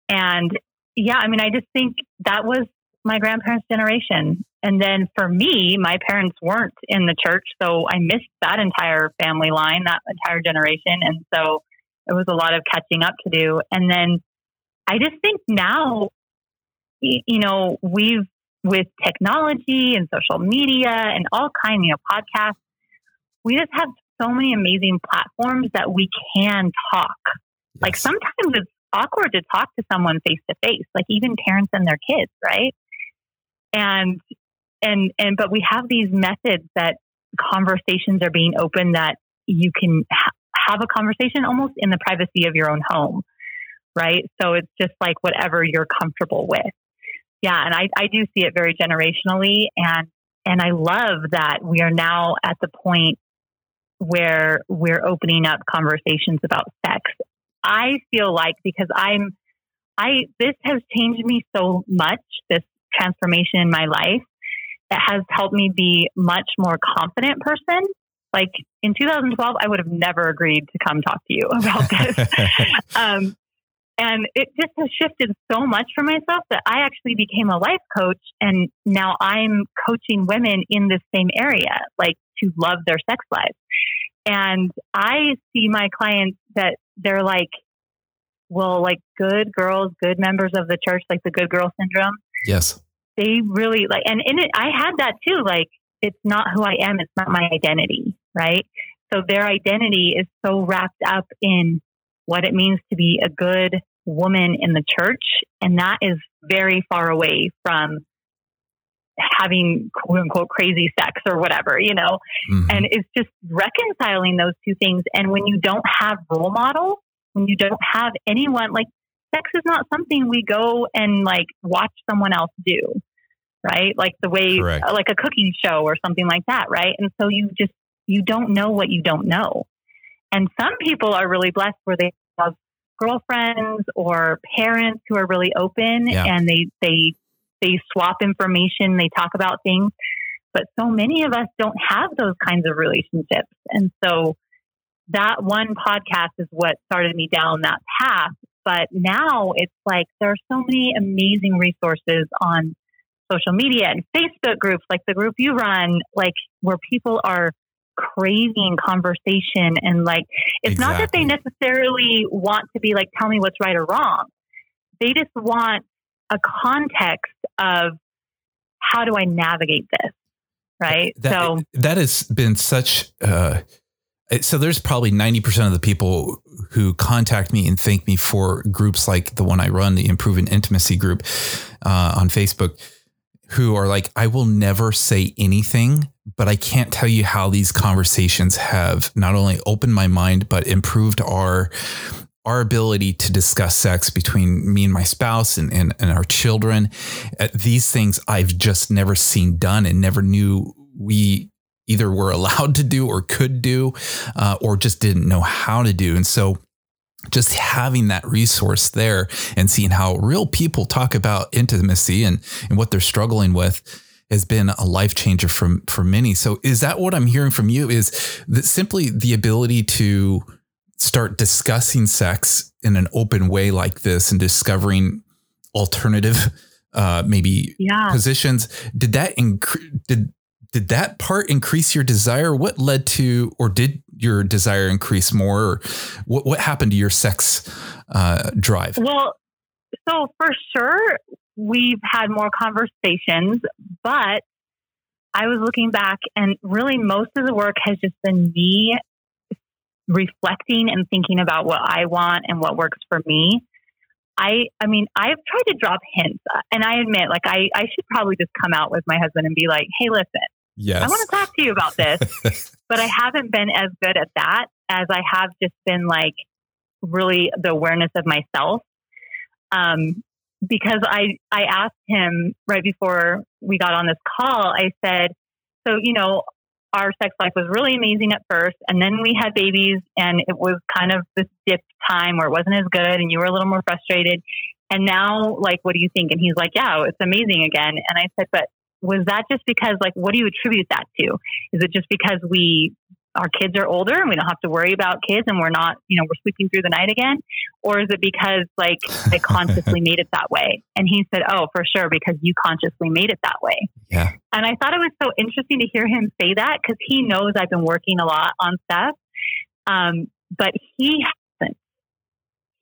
And yeah, I mean, I just think that was my grandparents' generation. And then for me, my parents weren't in the church, so I missed that entire family line, that entire generation. And so it was a lot of catching up to do. And then I just think now, you know, we've with technology and social media and all kinds, you know, podcasts, we just have so many amazing platforms that we can talk. Yes. Like sometimes it's awkward to talk to someone face to face, like even parents and their kids, right? And and and but we have these methods that conversations are being open that you can ha- have a conversation almost in the privacy of your own home, right? So it's just like whatever you're comfortable with. Yeah, and I, I do see it very generationally and and I love that we are now at the point where we're opening up conversations about sex. I feel like because I'm I this has changed me so much, this transformation in my life. It has helped me be much more confident person. Like in 2012, I would have never agreed to come talk to you about this. um, and it just has shifted so much for myself that I actually became a life coach. And now I'm coaching women in this same area, like to love their sex life. And I see my clients that they're like, well, like good girls, good members of the church, like the good girl syndrome. Yes. They really like, and in it, I had that too. Like, it's not who I am. It's not my identity. Right. So their identity is so wrapped up in what it means to be a good woman in the church. And that is very far away from having quote unquote crazy sex or whatever, you know, mm-hmm. and it's just reconciling those two things. And when you don't have role models, when you don't have anyone like sex is not something we go and like watch someone else do, right? Like the way, Correct. like a cooking show or something like that, right? And so you just, you don't know what you don't know. And some people are really blessed where they girlfriends or parents who are really open yeah. and they, they they swap information, they talk about things. But so many of us don't have those kinds of relationships. And so that one podcast is what started me down that path. But now it's like there are so many amazing resources on social media and Facebook groups, like the group you run, like where people are craving conversation and like it's exactly. not that they necessarily want to be like tell me what's right or wrong they just want a context of how do I navigate this? Right. That, so that has been such, uh, so there's probably 90% of the people who contact me and thank me for groups like the one I run, the Improving Intimacy group uh, on Facebook, who are like, I will never say anything, but I can't tell you how these conversations have not only opened my mind, but improved our our ability to discuss sex between me and my spouse and, and, and our children, uh, these things I've just never seen done and never knew we either were allowed to do or could do, uh, or just didn't know how to do. And so just having that resource there and seeing how real people talk about intimacy and, and what they're struggling with has been a life changer for, for many. So is that what I'm hearing from you is that simply the ability to start discussing sex in an open way like this and discovering alternative uh maybe yeah. positions did that inc- did did that part increase your desire what led to or did your desire increase more or what what happened to your sex uh drive well so for sure we've had more conversations but I was looking back and really most of the work has just been me reflecting and thinking about what I want and what works for me. I, I mean, I've tried to drop hints, and I admit, like, I, I should probably just come out with my husband and be like, "Hey, listen, yes, I want to talk to you about this," but I haven't been as good at that as I have just been like really the awareness of myself. Um, because I, I asked him right before we got on this call. I said, "So, you know, our sex life was really amazing at first and then we had babies and it was kind of this dip time where it wasn't as good and you were a little more frustrated and now like what do you think and he's like yeah it's amazing again and i said but was that just because like what do you attribute that to is it just because we our kids are older and we don't have to worry about kids and we're not, you know, we're sleeping through the night again? Or is it because like I consciously made it that way? And he said, Oh, for sure, because you consciously made it that way. Yeah. And I thought it was so interesting to hear him say that because he knows I've been working a lot on stuff. Um, but he hasn't.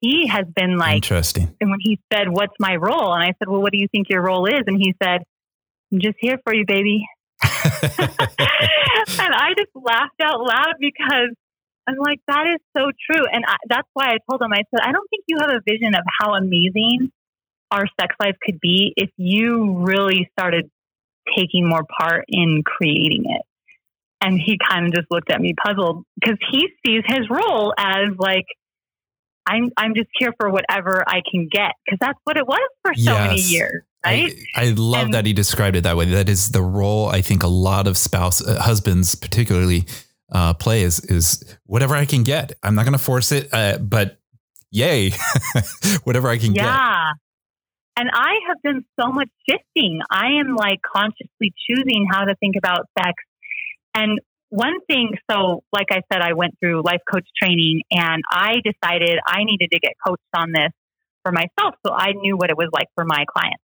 he has been like interesting. And when he said, "What's my role?" and I said, "Well, what do you think your role is?" and he said, "I'm just here for you, baby." and I just laughed out loud because I'm like, that is so true. And I, that's why I told him, I said, I don't think you have a vision of how amazing our sex life could be if you really started taking more part in creating it. And he kind of just looked at me puzzled because he sees his role as like, I'm I'm just here for whatever I can get because that's what it was for so yes. many years. Right? I, I love and, that he described it that way. That is the role I think a lot of spouse uh, husbands particularly uh, play is is whatever I can get. I'm not going to force it, uh, but yay, whatever I can yeah. get. Yeah. And I have done so much shifting. I am like consciously choosing how to think about sex. And one thing, so like I said, I went through life coach training and I decided I needed to get coached on this for myself. So I knew what it was like for my clients.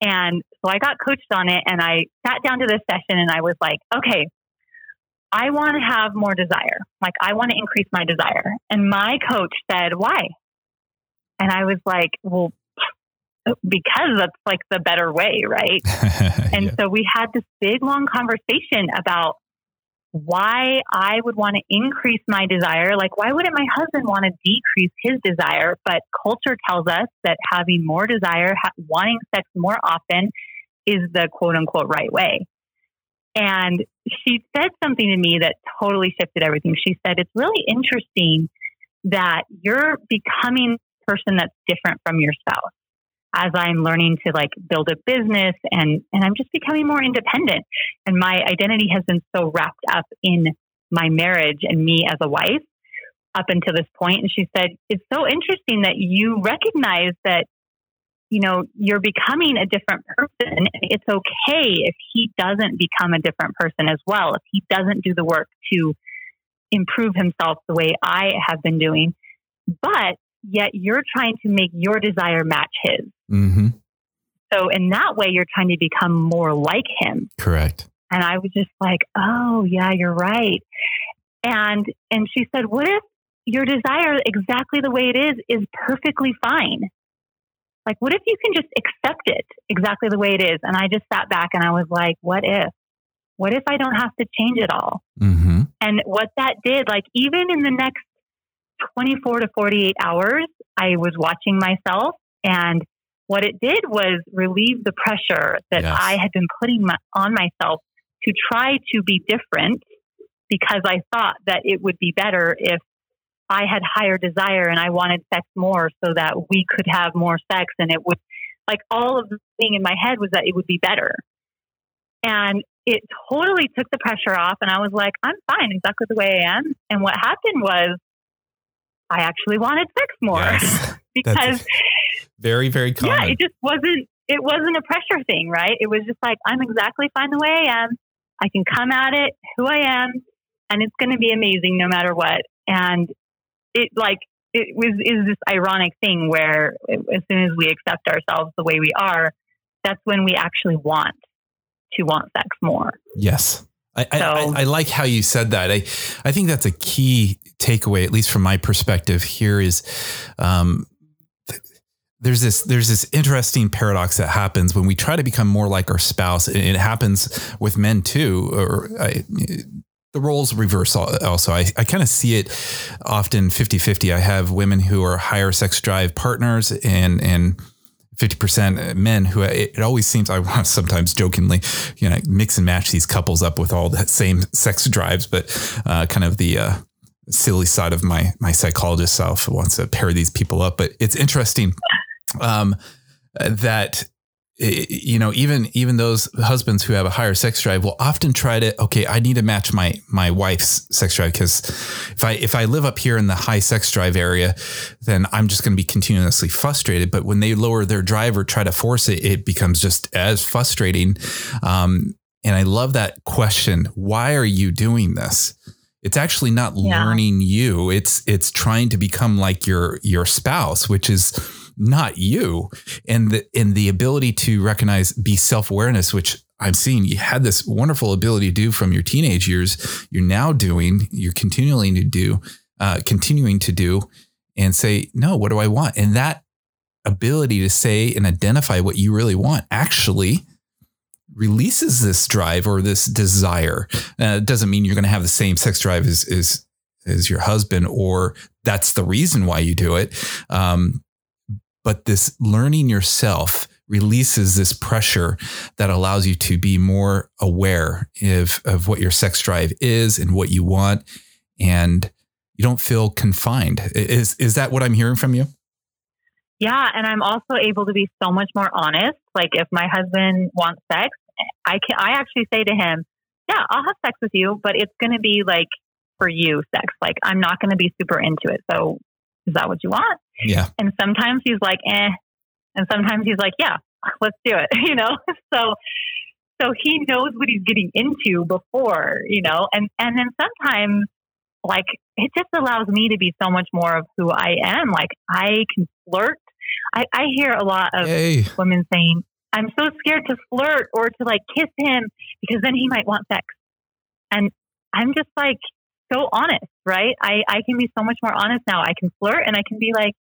And so I got coached on it and I sat down to this session and I was like, okay, I want to have more desire. Like, I want to increase my desire. And my coach said, Why? And I was like, Well, because that's like the better way, right? and yeah. so we had this big, long conversation about why I would want to increase my desire. Like, why wouldn't my husband want to decrease his desire? But culture tells us that having more desire, ha- wanting sex more often, is the quote unquote right way. And she said something to me that totally shifted everything. She said, It's really interesting that you're becoming a person that's different from your spouse as I'm learning to like build a business and, and I'm just becoming more independent. And my identity has been so wrapped up in my marriage and me as a wife up until this point. And she said, It's so interesting that you recognize that you know, you're becoming a different person. It's okay if he doesn't become a different person as well, if he doesn't do the work to improve himself the way I have been doing. But yet you're trying to make your desire match his. Mm-hmm. So in that way, you're trying to become more like him. Correct. And I was just like, oh yeah, you're right. And and she said, what if your desire exactly the way it is is perfectly fine? like, what if you can just accept it exactly the way it is? And I just sat back and I was like, what if? What if I don't have to change it all? Mm-hmm. And what that did, like, even in the next 24 to 48 hours, I was watching myself. And what it did was relieve the pressure that yes. I had been putting my, on myself to try to be different because I thought that it would be better if I had higher desire and I wanted sex more so that we could have more sex and it would like all of the thing in my head was that it would be better. And it totally took the pressure off and I was like, I'm fine exactly the way I am. And what happened was I actually wanted sex more yes, because very, very common. Yeah, it just wasn't it wasn't a pressure thing, right? It was just like I'm exactly fine the way I am. I can come at it who I am and it's going to be amazing no matter what. And it like it was is this ironic thing where as soon as we accept ourselves the way we are, that's when we actually want to want sex more. Yes. I, so, I, I, like how you said that. I, I think that's a key takeaway, at least from my perspective here is, um, there's this there's this interesting paradox that happens when we try to become more like our spouse and it happens with men too or I, the roles reverse also. I, I kind of see it often 50 50. I have women who are higher sex drive partners and, and, 50% men who it always seems I want sometimes jokingly, you know, mix and match these couples up with all that same sex drives, but uh, kind of the uh, silly side of my my psychologist self wants to pair these people up. But it's interesting um, that you know even even those husbands who have a higher sex drive will often try to okay i need to match my my wife's sex drive because if i if i live up here in the high sex drive area then i'm just going to be continuously frustrated. But when they lower their drive or try to force it it becomes just as frustrating. Um, and i love that question why are you doing this? It's actually not yeah. learning you. It's it's trying to become like your your spouse which is not you. And the and the ability to recognize, be self-awareness, which I'm seeing you had this wonderful ability to do from your teenage years, you're now doing, you're continually to do, uh, continuing to do. and say, no, what do I want? And that ability to say and identify what you really want actually releases this drive or this desire. Uh, it doesn't mean you're going to have the same sex drive as, as, as your husband, or that's the reason why you do it. Um, but this learning yourself releases this pressure that allows you to be more aware of, of what your sex drive is and what you want. And you don't feel confined. Is, is that what I'm hearing from you? Yeah. And I'm also able to be so much more honest. Like if my husband wants sex, I can, I actually say to him, yeah, I'll have sex with you, but it's going to be like for you sex. Like I'm not going to be super into it. So is that what you want? Yeah. And sometimes he's like, eh. And sometimes he's like, yeah, let's do it. You know? So, so he knows what he's getting into before, you know, and, and then sometimes like it just allows me to be so much more of who I am. Like I can flirt. I, I hear a lot of hey. women saying, I'm so scared to flirt or to like kiss him because then he might want sex. And I'm just like so honest, right? I, I can be so much more honest now. I can flirt and I can be like,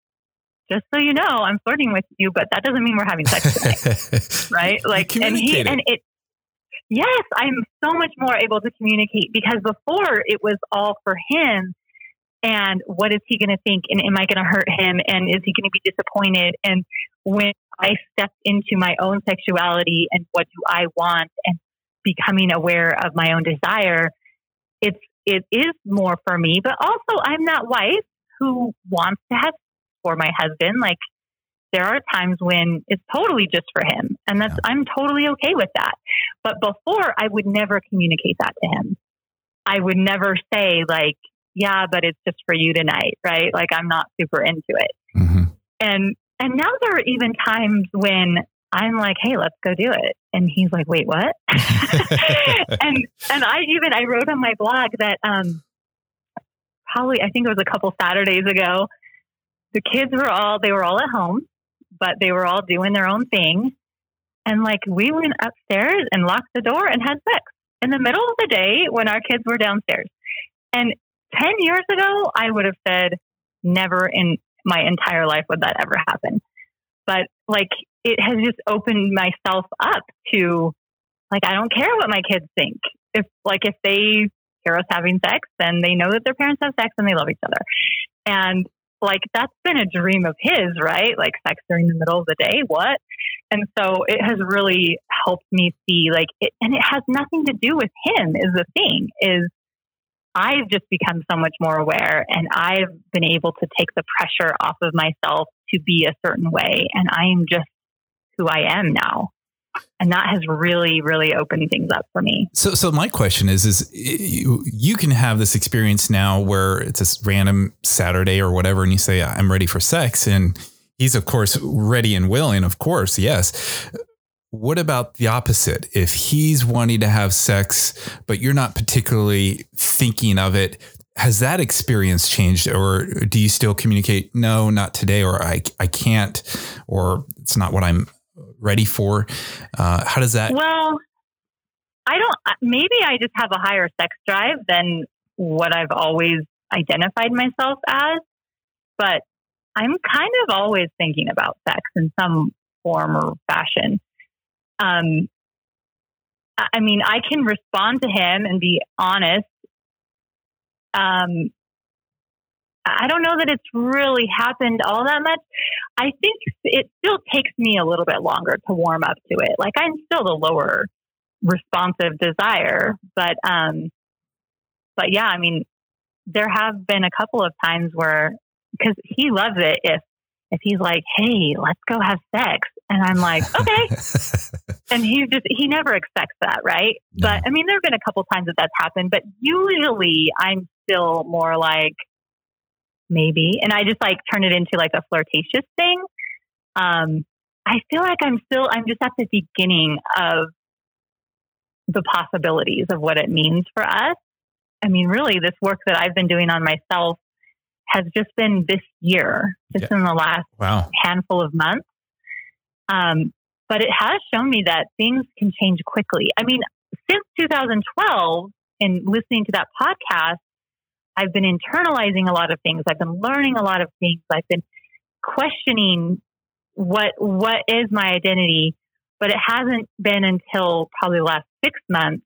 just so you know, I'm flirting with you, but that doesn't mean we're having sex tonight. right? Like and he and it yes, I'm so much more able to communicate because before it was all for him and what is he going to think and am I going to hurt him and is he going to be disappointed and when I stepped into my own sexuality and what do I want and becoming aware of my own desire, it's it is more for me. But also, I'm that wife who wants to have for my husband. Like there are times when it's totally just for him, and that's I'm totally okay with that. But before, I would never communicate that to him. I would never say like, "Yeah, but it's just for you tonight," right? Like I'm not super into it. Mm-hmm. And and now there are even times when I'm like, hey, let's go do it. And he's like, wait, what? and and I even I wrote on my blog that um probably I think it was a couple Saturdays ago, the kids were all they were all at home, but they were all doing their own thing. And like we went upstairs and locked the door and had sex in the middle of the day when our kids were downstairs. And 10 years ago, I would have said, never in my entire life would that ever happen. But like it has just opened myself up to like I don't care what my kids think. If like if they hear us having sex, then they know that their parents have sex and they love each other. And like that's been a dream of his, right? Like sex during the middle of the day, what? And so it has really helped me see like it and it has nothing to do with him is the thing is I've just become so much more aware and I've been able to take the pressure off of myself to be a certain way. And I am just who I am now. And that has really, really opened things up for me. So, so my question is, is you, you can have this experience now where it's a random Saturday or whatever, and you say, I'm ready for sex. And he's of course ready and willing, of course. Yes. What about the opposite? If he's wanting to have sex, but you're not particularly thinking of it, has that experience changed or do you still communicate no not today or i, I can't or it's not what i'm ready for? Uh, how does that well i don't maybe i just have a higher sex drive than what i've always identified myself as but i'm kind of always thinking about sex in some form or fashion. Um, I mean, I can respond to him and be honest um, I don't know that it's really happened all that much. I think it still takes me a little bit longer to warm up to it. Like I'm still the lower responsive desire, but um, but yeah, I mean, there have been a couple of times where because he loves it if if he's like, "Hey, let's go have sex," and I'm like, "Okay," and he just he never expects that, right? No. But I mean, there have been a couple times that that's happened, but usually I'm still more like maybe, and I just like turn it into like a flirtatious thing. Um, I feel like I'm still I'm just at the beginning of the possibilities of what it means for us. I mean, really, this work that I've been doing on myself has just been this year, just yeah. in the last wow. handful of months. Um, but it has shown me that things can change quickly. I mean, since 2012 and listening to that podcast, I've been internalizing a lot of things. I've been learning a lot of things. I've been questioning what what is my identity, but it hasn't been until probably the last six months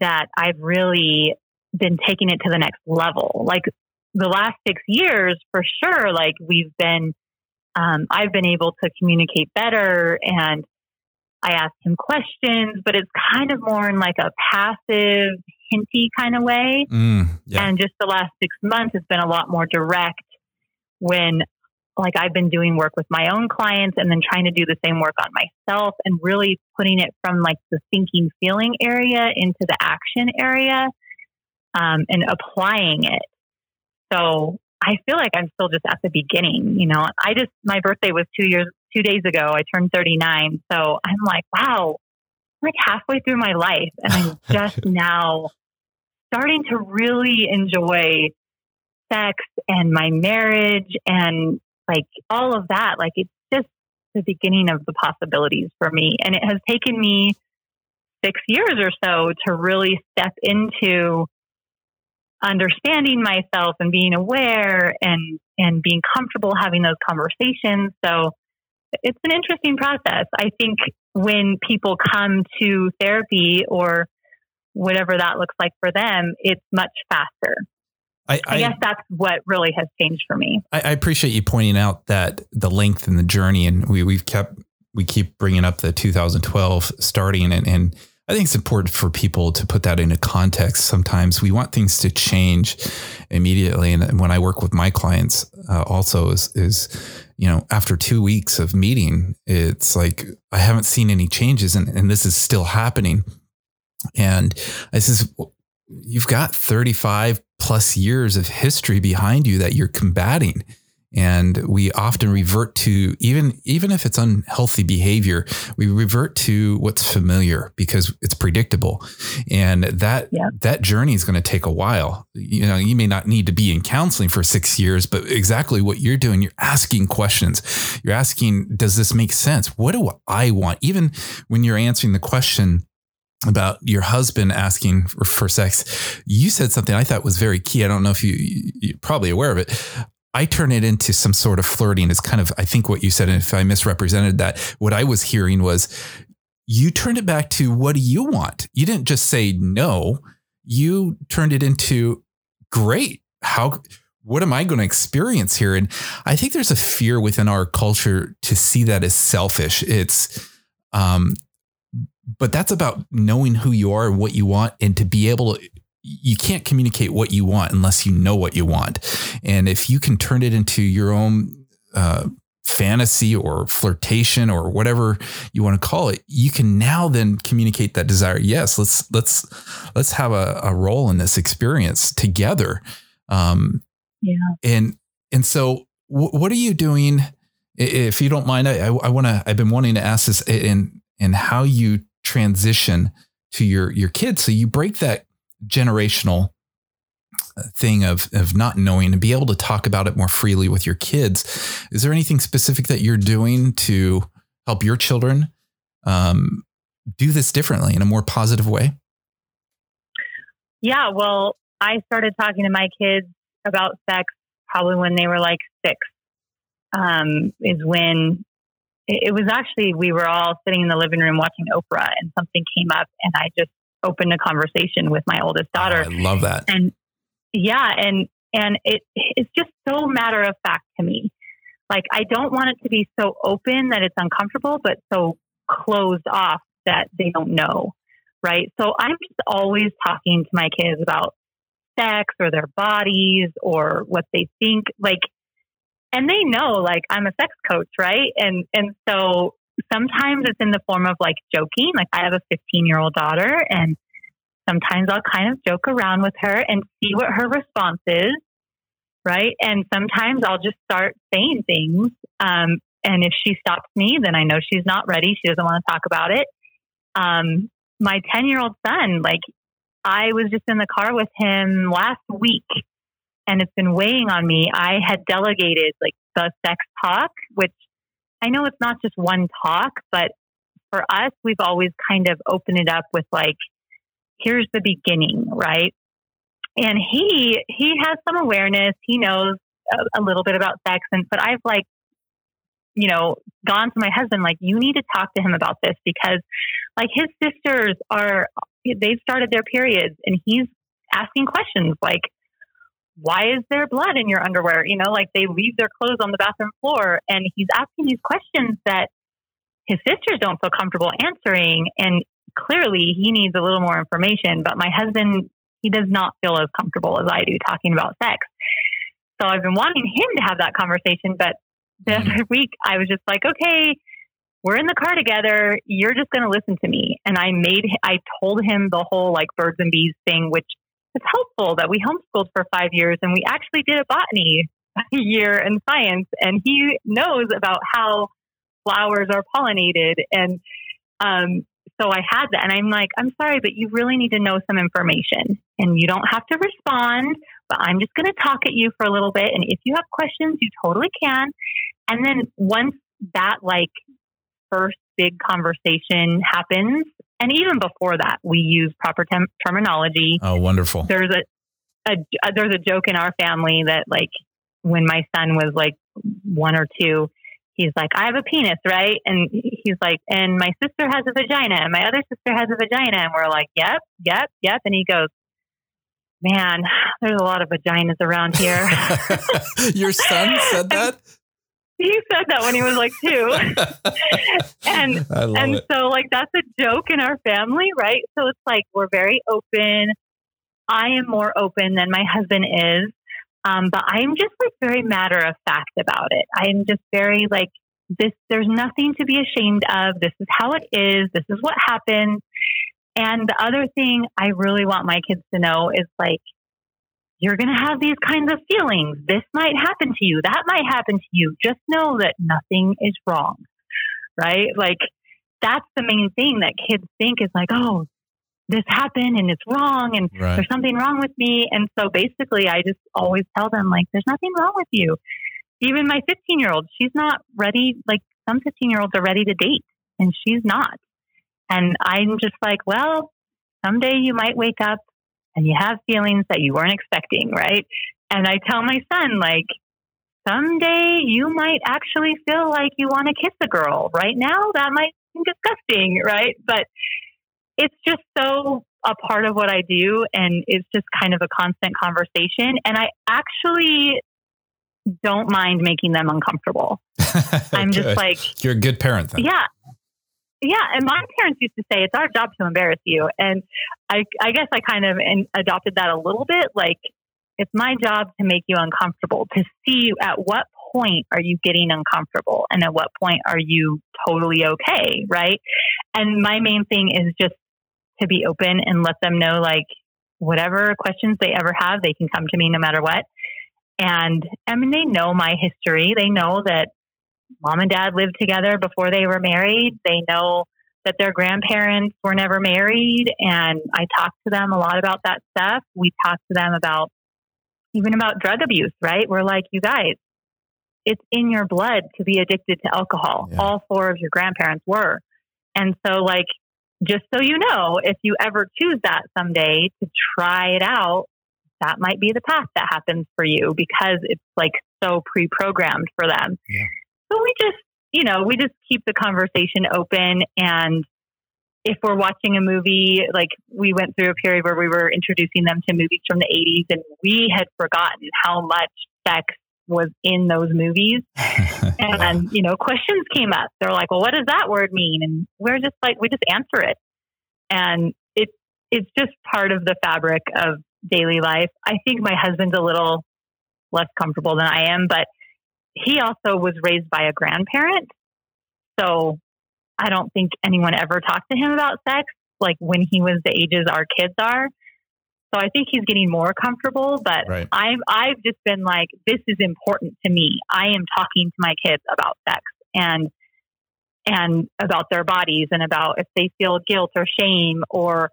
that I've really been taking it to the next level. Like the last six years, for sure, like we've been, um, I've been able to communicate better and I ask him questions, but it's kind of more in like a passive, hinty kind of way. Mm, yeah. And just the last six months has been a lot more direct when like I've been doing work with my own clients and then trying to do the same work on myself and really putting it from like the thinking feeling area into the action area um, and applying it. So I feel like I'm still just at the beginning. You know, I just, my birthday was two years, two days ago. I turned 39. So I'm like, wow, I'm like halfway through my life. And I'm just now starting to really enjoy sex and my marriage and like all of that. Like it's just the beginning of the possibilities for me. And it has taken me six years or so to really step into understanding myself and being aware and and being comfortable having those conversations. So it's an interesting process. I think when people come to therapy or whatever that looks like for them, it's much faster. I, I, I, guess that's what really has changed for me. I, I, appreciate you pointing out that the length and the journey, and we we've kept we keep bringing up the 2012 starting, and, and I think it's important for people to put that into context. Sometimes we want things to change immediately, and when I work with my clients, uh, also is is you know after two weeks of meeting, it's like I haven't seen any changes, and, and this is still happening. And I says, you've got 35 plus years of history behind you that you're combating and we often revert to even even if it's unhealthy behavior we revert to what's familiar because it's predictable and that yeah. that journey is going to take a while you know you may not need to be in counseling for 6 years but exactly what you're doing you're asking questions you're asking does this make sense what do i want even when you're answering the question about your husband asking for, for, sex, you said something I thought was very key. I don't know if you, you're probably aware of it. I turn it into some sort of flirting is kind of, I think what you said, and if I misrepresented that, what I was hearing was you turned it back to what do you want? You didn't just say no. You turned it into great. How, what am I going to experience here? And I think there's a fear within our culture to see that as selfish. It's, um, but that's about knowing who you are and what you want and to be able to you can't communicate what you want unless you know what you want. And if you can turn it into your own uh, fantasy or flirtation or whatever you want to call it, you can now then communicate that desire. Yes, let's let's let's have a, a role in this experience together. Um, yeah. And and so, w- what are you doing? If you don't mind, I, I, want to. I've been wanting to ask this and and how you transition to your your kids. So you break that generational uh, thing of of not knowing and be able to talk about it more freely with your kids. Is there anything specific that you're doing to help your children um, do this differently in a more positive way? Yeah, well, I started talking to my kids about sex probably when they were like six. Um, is when it was actually we were all sitting in the living room watching Oprah, and something came up, and I just opened a conversation with my oldest ah, daughter. Oh, I love that. And yeah, and and it it's just so matter of fact to me. Like I don't want it to be so open that it's uncomfortable, but so closed off that they don't know. Right. So I'm just always talking to my kids about sex or their bodies or what they think. Like and they know like I'm a sex coach, right? And and so sometimes it's in the form of like joking. Like I have a 15 year old daughter, and sometimes I'll kind of joke around with her and see what her response is, right? And sometimes I'll just start saying things. Um, and if she stops me, then I know she's not ready. She doesn't want to talk about it. Um, my 10 year old son, like I was just in the car with him last week and it's been weighing on me. I had delegated like the sex talk, which I know it's not just one talk, but for us, we've always kind of opened it up with like, here's the beginning, right? and he he has some awareness. He knows a, a little bit about sex, and but I've like you know, gone to my husband, like, you need to talk to him about this because, like, his sisters are, they've started their periods and he's asking questions like, why is there blood in your underwear? You know, like they leave their clothes on the bathroom floor and he's asking these questions that his sisters don't feel comfortable answering. And clearly he needs a little more information, but my husband, he does not feel as comfortable as I do talking about sex. So I've been wanting him to have that conversation, but the mm-hmm. other week I was just like, okay, we're in the car together. You're just going to listen to me. And I made, I told him the whole like birds and bees thing, which is helpful that we homeschooled for five years and we actually did a botany year in science. And he knows about how flowers are pollinated. And um, so I had that. And I'm like, I'm sorry, but you really need to know some information. And you don't have to respond, but I'm just going to talk at you for a little bit. And if you have questions, you totally can. And then once that like first big conversation happens, and even before that, we use proper tem- terminology. Oh, wonderful! There's a, a, a there's a joke in our family that like when my son was like one or two, he's like, I have a penis, right? And he's like, and my sister has a vagina, and my other sister has a vagina, and we're like, yep, yep, yep. And he goes, man, there's a lot of vaginas around here. Your son said that? He said that when he was like two. and and it. so like that's a joke in our family, right? So it's like we're very open. I am more open than my husband is. Um, but I'm just like very matter of fact about it. I'm just very like this there's nothing to be ashamed of. This is how it is. This is what happened. And the other thing I really want my kids to know is like you're going to have these kinds of feelings. This might happen to you. That might happen to you. Just know that nothing is wrong, right? Like, that's the main thing that kids think is like, oh, this happened and it's wrong and right. there's something wrong with me. And so basically, I just always tell them, like, there's nothing wrong with you. Even my 15 year old, she's not ready. Like, some 15 year olds are ready to date and she's not. And I'm just like, well, someday you might wake up and you have feelings that you weren't expecting, right? And I tell my son, like, someday you might actually feel like you want to kiss a girl. Right now, that might seem disgusting, right? But it's just so a part of what I do, and it's just kind of a constant conversation. And I actually don't mind making them uncomfortable. I'm just like, you're a good parent then. Yeah. Yeah, and my parents used to say it's our job to embarrass you, and I, I guess I kind of adopted that a little bit. Like, it's my job to make you uncomfortable, to see at what point are you getting uncomfortable, and at what point are you totally okay, right? And my main thing is just to be open and let them know, like, whatever questions they ever have, they can come to me no matter what. And I mean, they know my history. They know that mom and dad lived together before they were married. They know that their grandparents were never married. And I talk to them a lot about that stuff. We talk to them about even about drug abuse, right? We're like, you guys, it's in your blood to be addicted to alcohol. Yeah. All four of your grandparents were. And so, like, just so you know, if you ever choose that someday to try it out, that might be the path that happens for you because it's like so pre programmed for them. Yeah. So we just, you know, we just keep the conversation open. And if we're watching a movie, like we went through a period where we were introducing them to movies from the 80s, and we had forgotten how much sex was in those movies. and, you know, questions came up. They're like, well, what does that word mean? And we're just like, we just answer it. And it's, it's just part of the fabric of daily life. I think my husband's a little less comfortable than I am, but he also was raised by a grandparent. So I don't think anyone ever talked to him about sex, like when he was the ages our kids are. So I think he's getting more comfortable, but right. I've I've just been like, this is important to me. I am talking to my kids about sex and and about their bodies and about if they feel guilt or shame or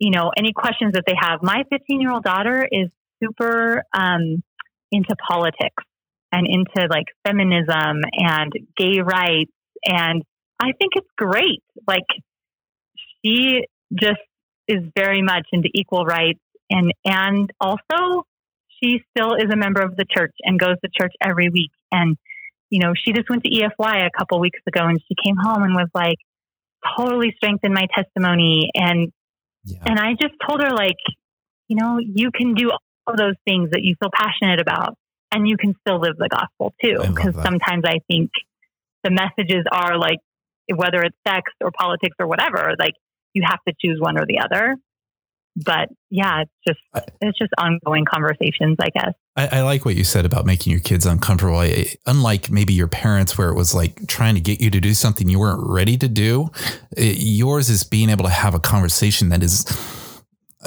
you know any questions that they have. My 15 year old daughter is super um, into politics and into like feminism and gay rights. And I think it's great. Like she just is very much into equal rights And, and also she still is a member of the church and goes to church every week. And, you know, she just went to EFY a couple weeks ago and she came home and was like, totally strengthened my testimony. And, yeah. and I just told her, like, you know, you can do all those things that you feel passionate about and you can still live the gospel too. Because sometimes I think the messages are like, whether it's sex or politics or whatever, like you have to choose one or the other but yeah, it's just it's just ongoing conversations, I guess. I, I, like what you said about making your kids uncomfortable. I, unlike maybe your parents, where it was like trying to get you to do something you weren't ready to do, it, yours is being able to have a conversation that is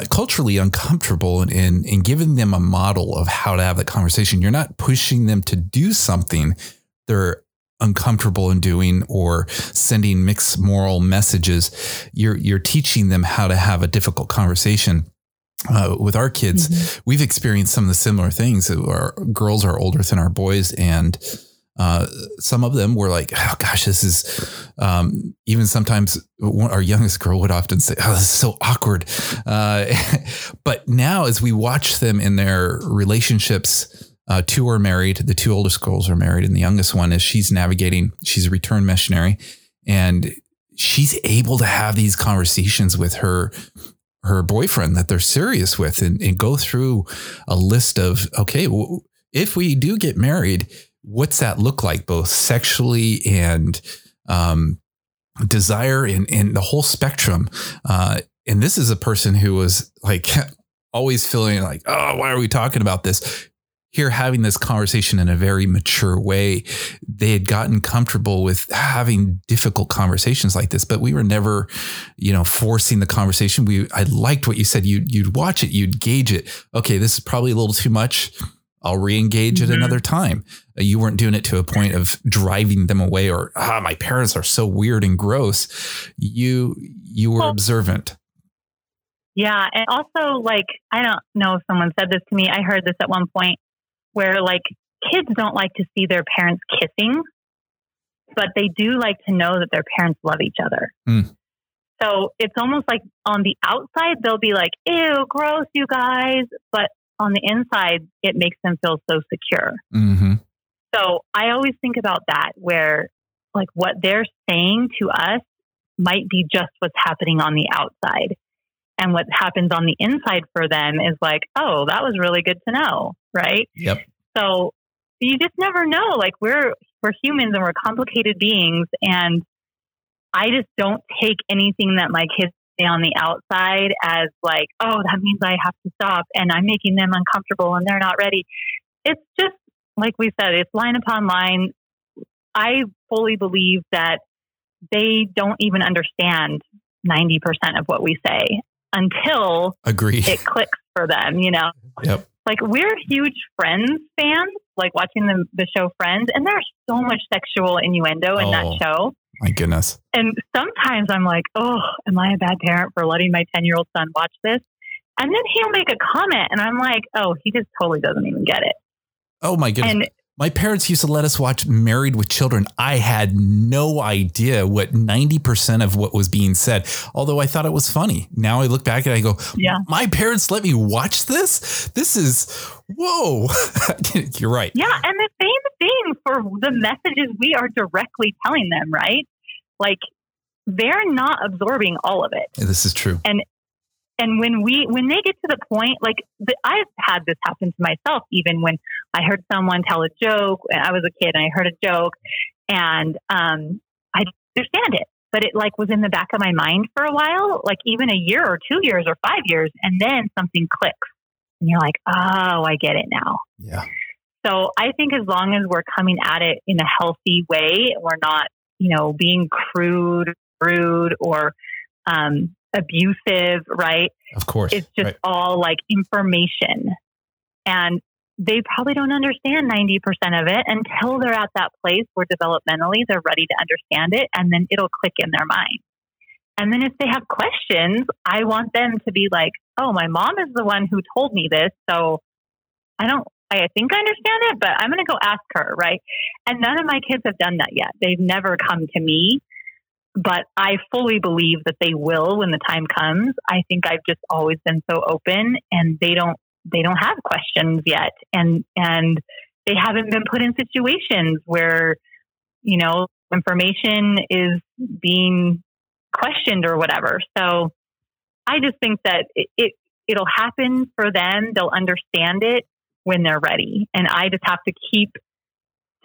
culturally uncomfortable and, and, and giving them a model of how to have the conversation. You're not pushing them to do something. They're uncomfortable in doing or sending mixed moral messages. You're you're teaching them how to have a difficult conversation. Uh, with our kids, mm-hmm. we've experienced some of the similar things. Our girls are older than our boys, and uh, some of them were like, "Oh gosh, this is." Um, even sometimes, our youngest girl would often say, "Oh, this is so awkward." Uh, but now, as we watch them in their relationships uh, two are married. The two oldest girls are married, and the youngest one is she's navigating. She's a return missionary, and she's able to have these conversations with her her boyfriend that they're serious with, and, and go through a list of okay, well, if we do get married, what's that look like, both sexually and um, desire, and and the whole spectrum. Uh, and this is a person who was like always feeling like, oh, why are we talking about this? here having this conversation in a very mature way. They had gotten comfortable with having difficult conversations like this, but we were never, you know, forcing the conversation. We I liked what you said. You you'd watch it, you'd gauge it. Okay, this is probably a little too much. I'll re-engage mm-hmm. at another time. You weren't doing it to a point of driving them away or ah, my parents are so weird and gross. You you were well, observant. Yeah, and also like I don't know if someone said this to me. I heard this at one point where like kids don't like to see their parents kissing, but they do like to know that their parents love each other. Mm. So it's almost like on the outside, they'll be like, ew, gross, you guys. But on the inside, it makes them feel so secure. Mm-hmm. So I always think about that, where like what they're saying to us might be just what's happening on the outside. And what happens on the inside for them is like, oh, that was really good to know right? Yep. So you just never know. Like we're we're humans and we're complicated beings, and I just don't take anything that my kids on the outside as like, oh, that means I have to stop, and I'm making them uncomfortable, and they're not ready. It's just like we said, it's line upon line. I fully believe that they don't even understand 90% of what we say until Agree. it clicks for them, you know? Yep like we're huge Friends fans, like watching the the show Friends, and there's so much sexual innuendo in oh, that show. My goodness. And sometimes I'm like, oh, am I a bad parent for letting my ten year old son watch this? And then he'll make a comment, and I'm like, oh, he just totally doesn't even get it. Oh my goodness. And my parents used to let us watch Married with Children. I had no idea what 90% of what was being said, although I thought it was funny. Now I look back and I go, yeah. my parents let me watch this? This is, whoa. You're right. Yeah. And the same thing for the messages we are directly telling them, right? Like, they're not absorbing all of it. This is true. And and when we when they get to the point like the, i've had this happen to myself even when i heard someone tell a joke and i was a kid and i heard a joke and um, i understand it but it like was in the back of my mind for a while like even a year or two years or five years and then something clicks and you're like oh i get it now. Yeah. So i think as long as we're coming at it in a healthy way we're not you know being crude rude or um, abusive, right? Of course. It's just right. all like information. And they probably don't understand 90% of it until they're at that place where developmentally they're ready to understand it and then it'll click in their mind. And then if they have questions, I want them to be like, oh, my mom is the one who told me this. So I don't, I think I understand it, but I'm going to go ask her, right? And none of my kids have done that yet. They've never come to me but I fully believe that they will when the time comes. I think I've just always been so open and they don't they don't have questions yet and and they haven't been put in situations where you know information is being questioned or whatever. So I just think that it, it it'll happen for them. They'll understand it when they're ready. And I just have to keep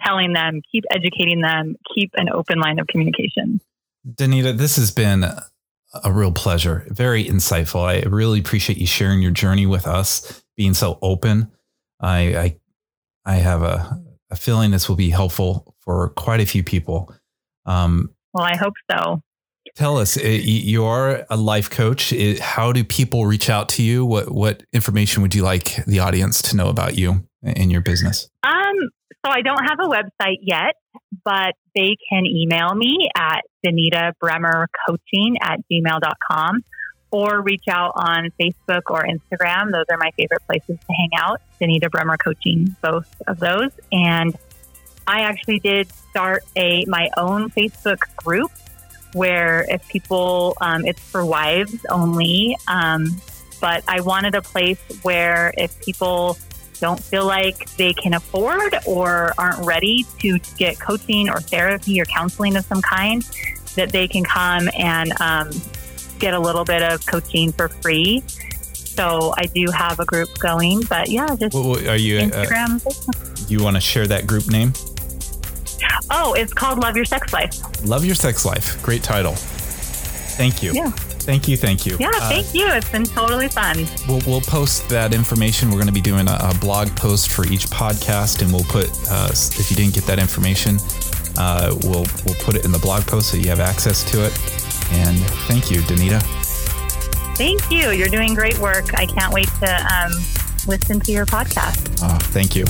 telling them, keep educating them, keep an open line of communication. Danita, this has been a real pleasure. Very insightful. I really appreciate you sharing your journey with us, being so open. I I, I have a, a feeling this will be helpful for quite a few people. Um, well, I hope so. Tell us, eh, you are a life coach. How do people reach out to you? What what information would you like the audience to know about you and your business? Um, so I don't have a website yet, but they can email me at Danita Bremer Coaching at gmail.com or reach out on Facebook or Instagram. Those are my favorite places to hang out. Danita Bremer Coaching, both of those. And I actually did start a my own Facebook group where if people, um, it's for wives only. Um, but I wanted a place where if people don't feel like they can afford or aren't ready to get coaching or therapy or counseling of some kind, that they can come and um, get a little bit of coaching for free. So I do have a group going, but yeah, just well, are you uh, Instagram. Uh, you want to share that group name? Oh, it's called Love Your Sex Life. Love Your Sex Life. Great title. Thank you. Yeah. Thank you. Thank you. Yeah, uh, thank you. It's been totally fun. We'll, we'll post that information. We're going to be doing a, a, blog post for each podcast, and we'll put, uh, if you didn't get that information, uh, we'll, we'll put it in the blog post so you have access to it. And thank you, Danita. Thank you. You're doing great work. I can't wait to um, listen to your podcast. Oh, thank you.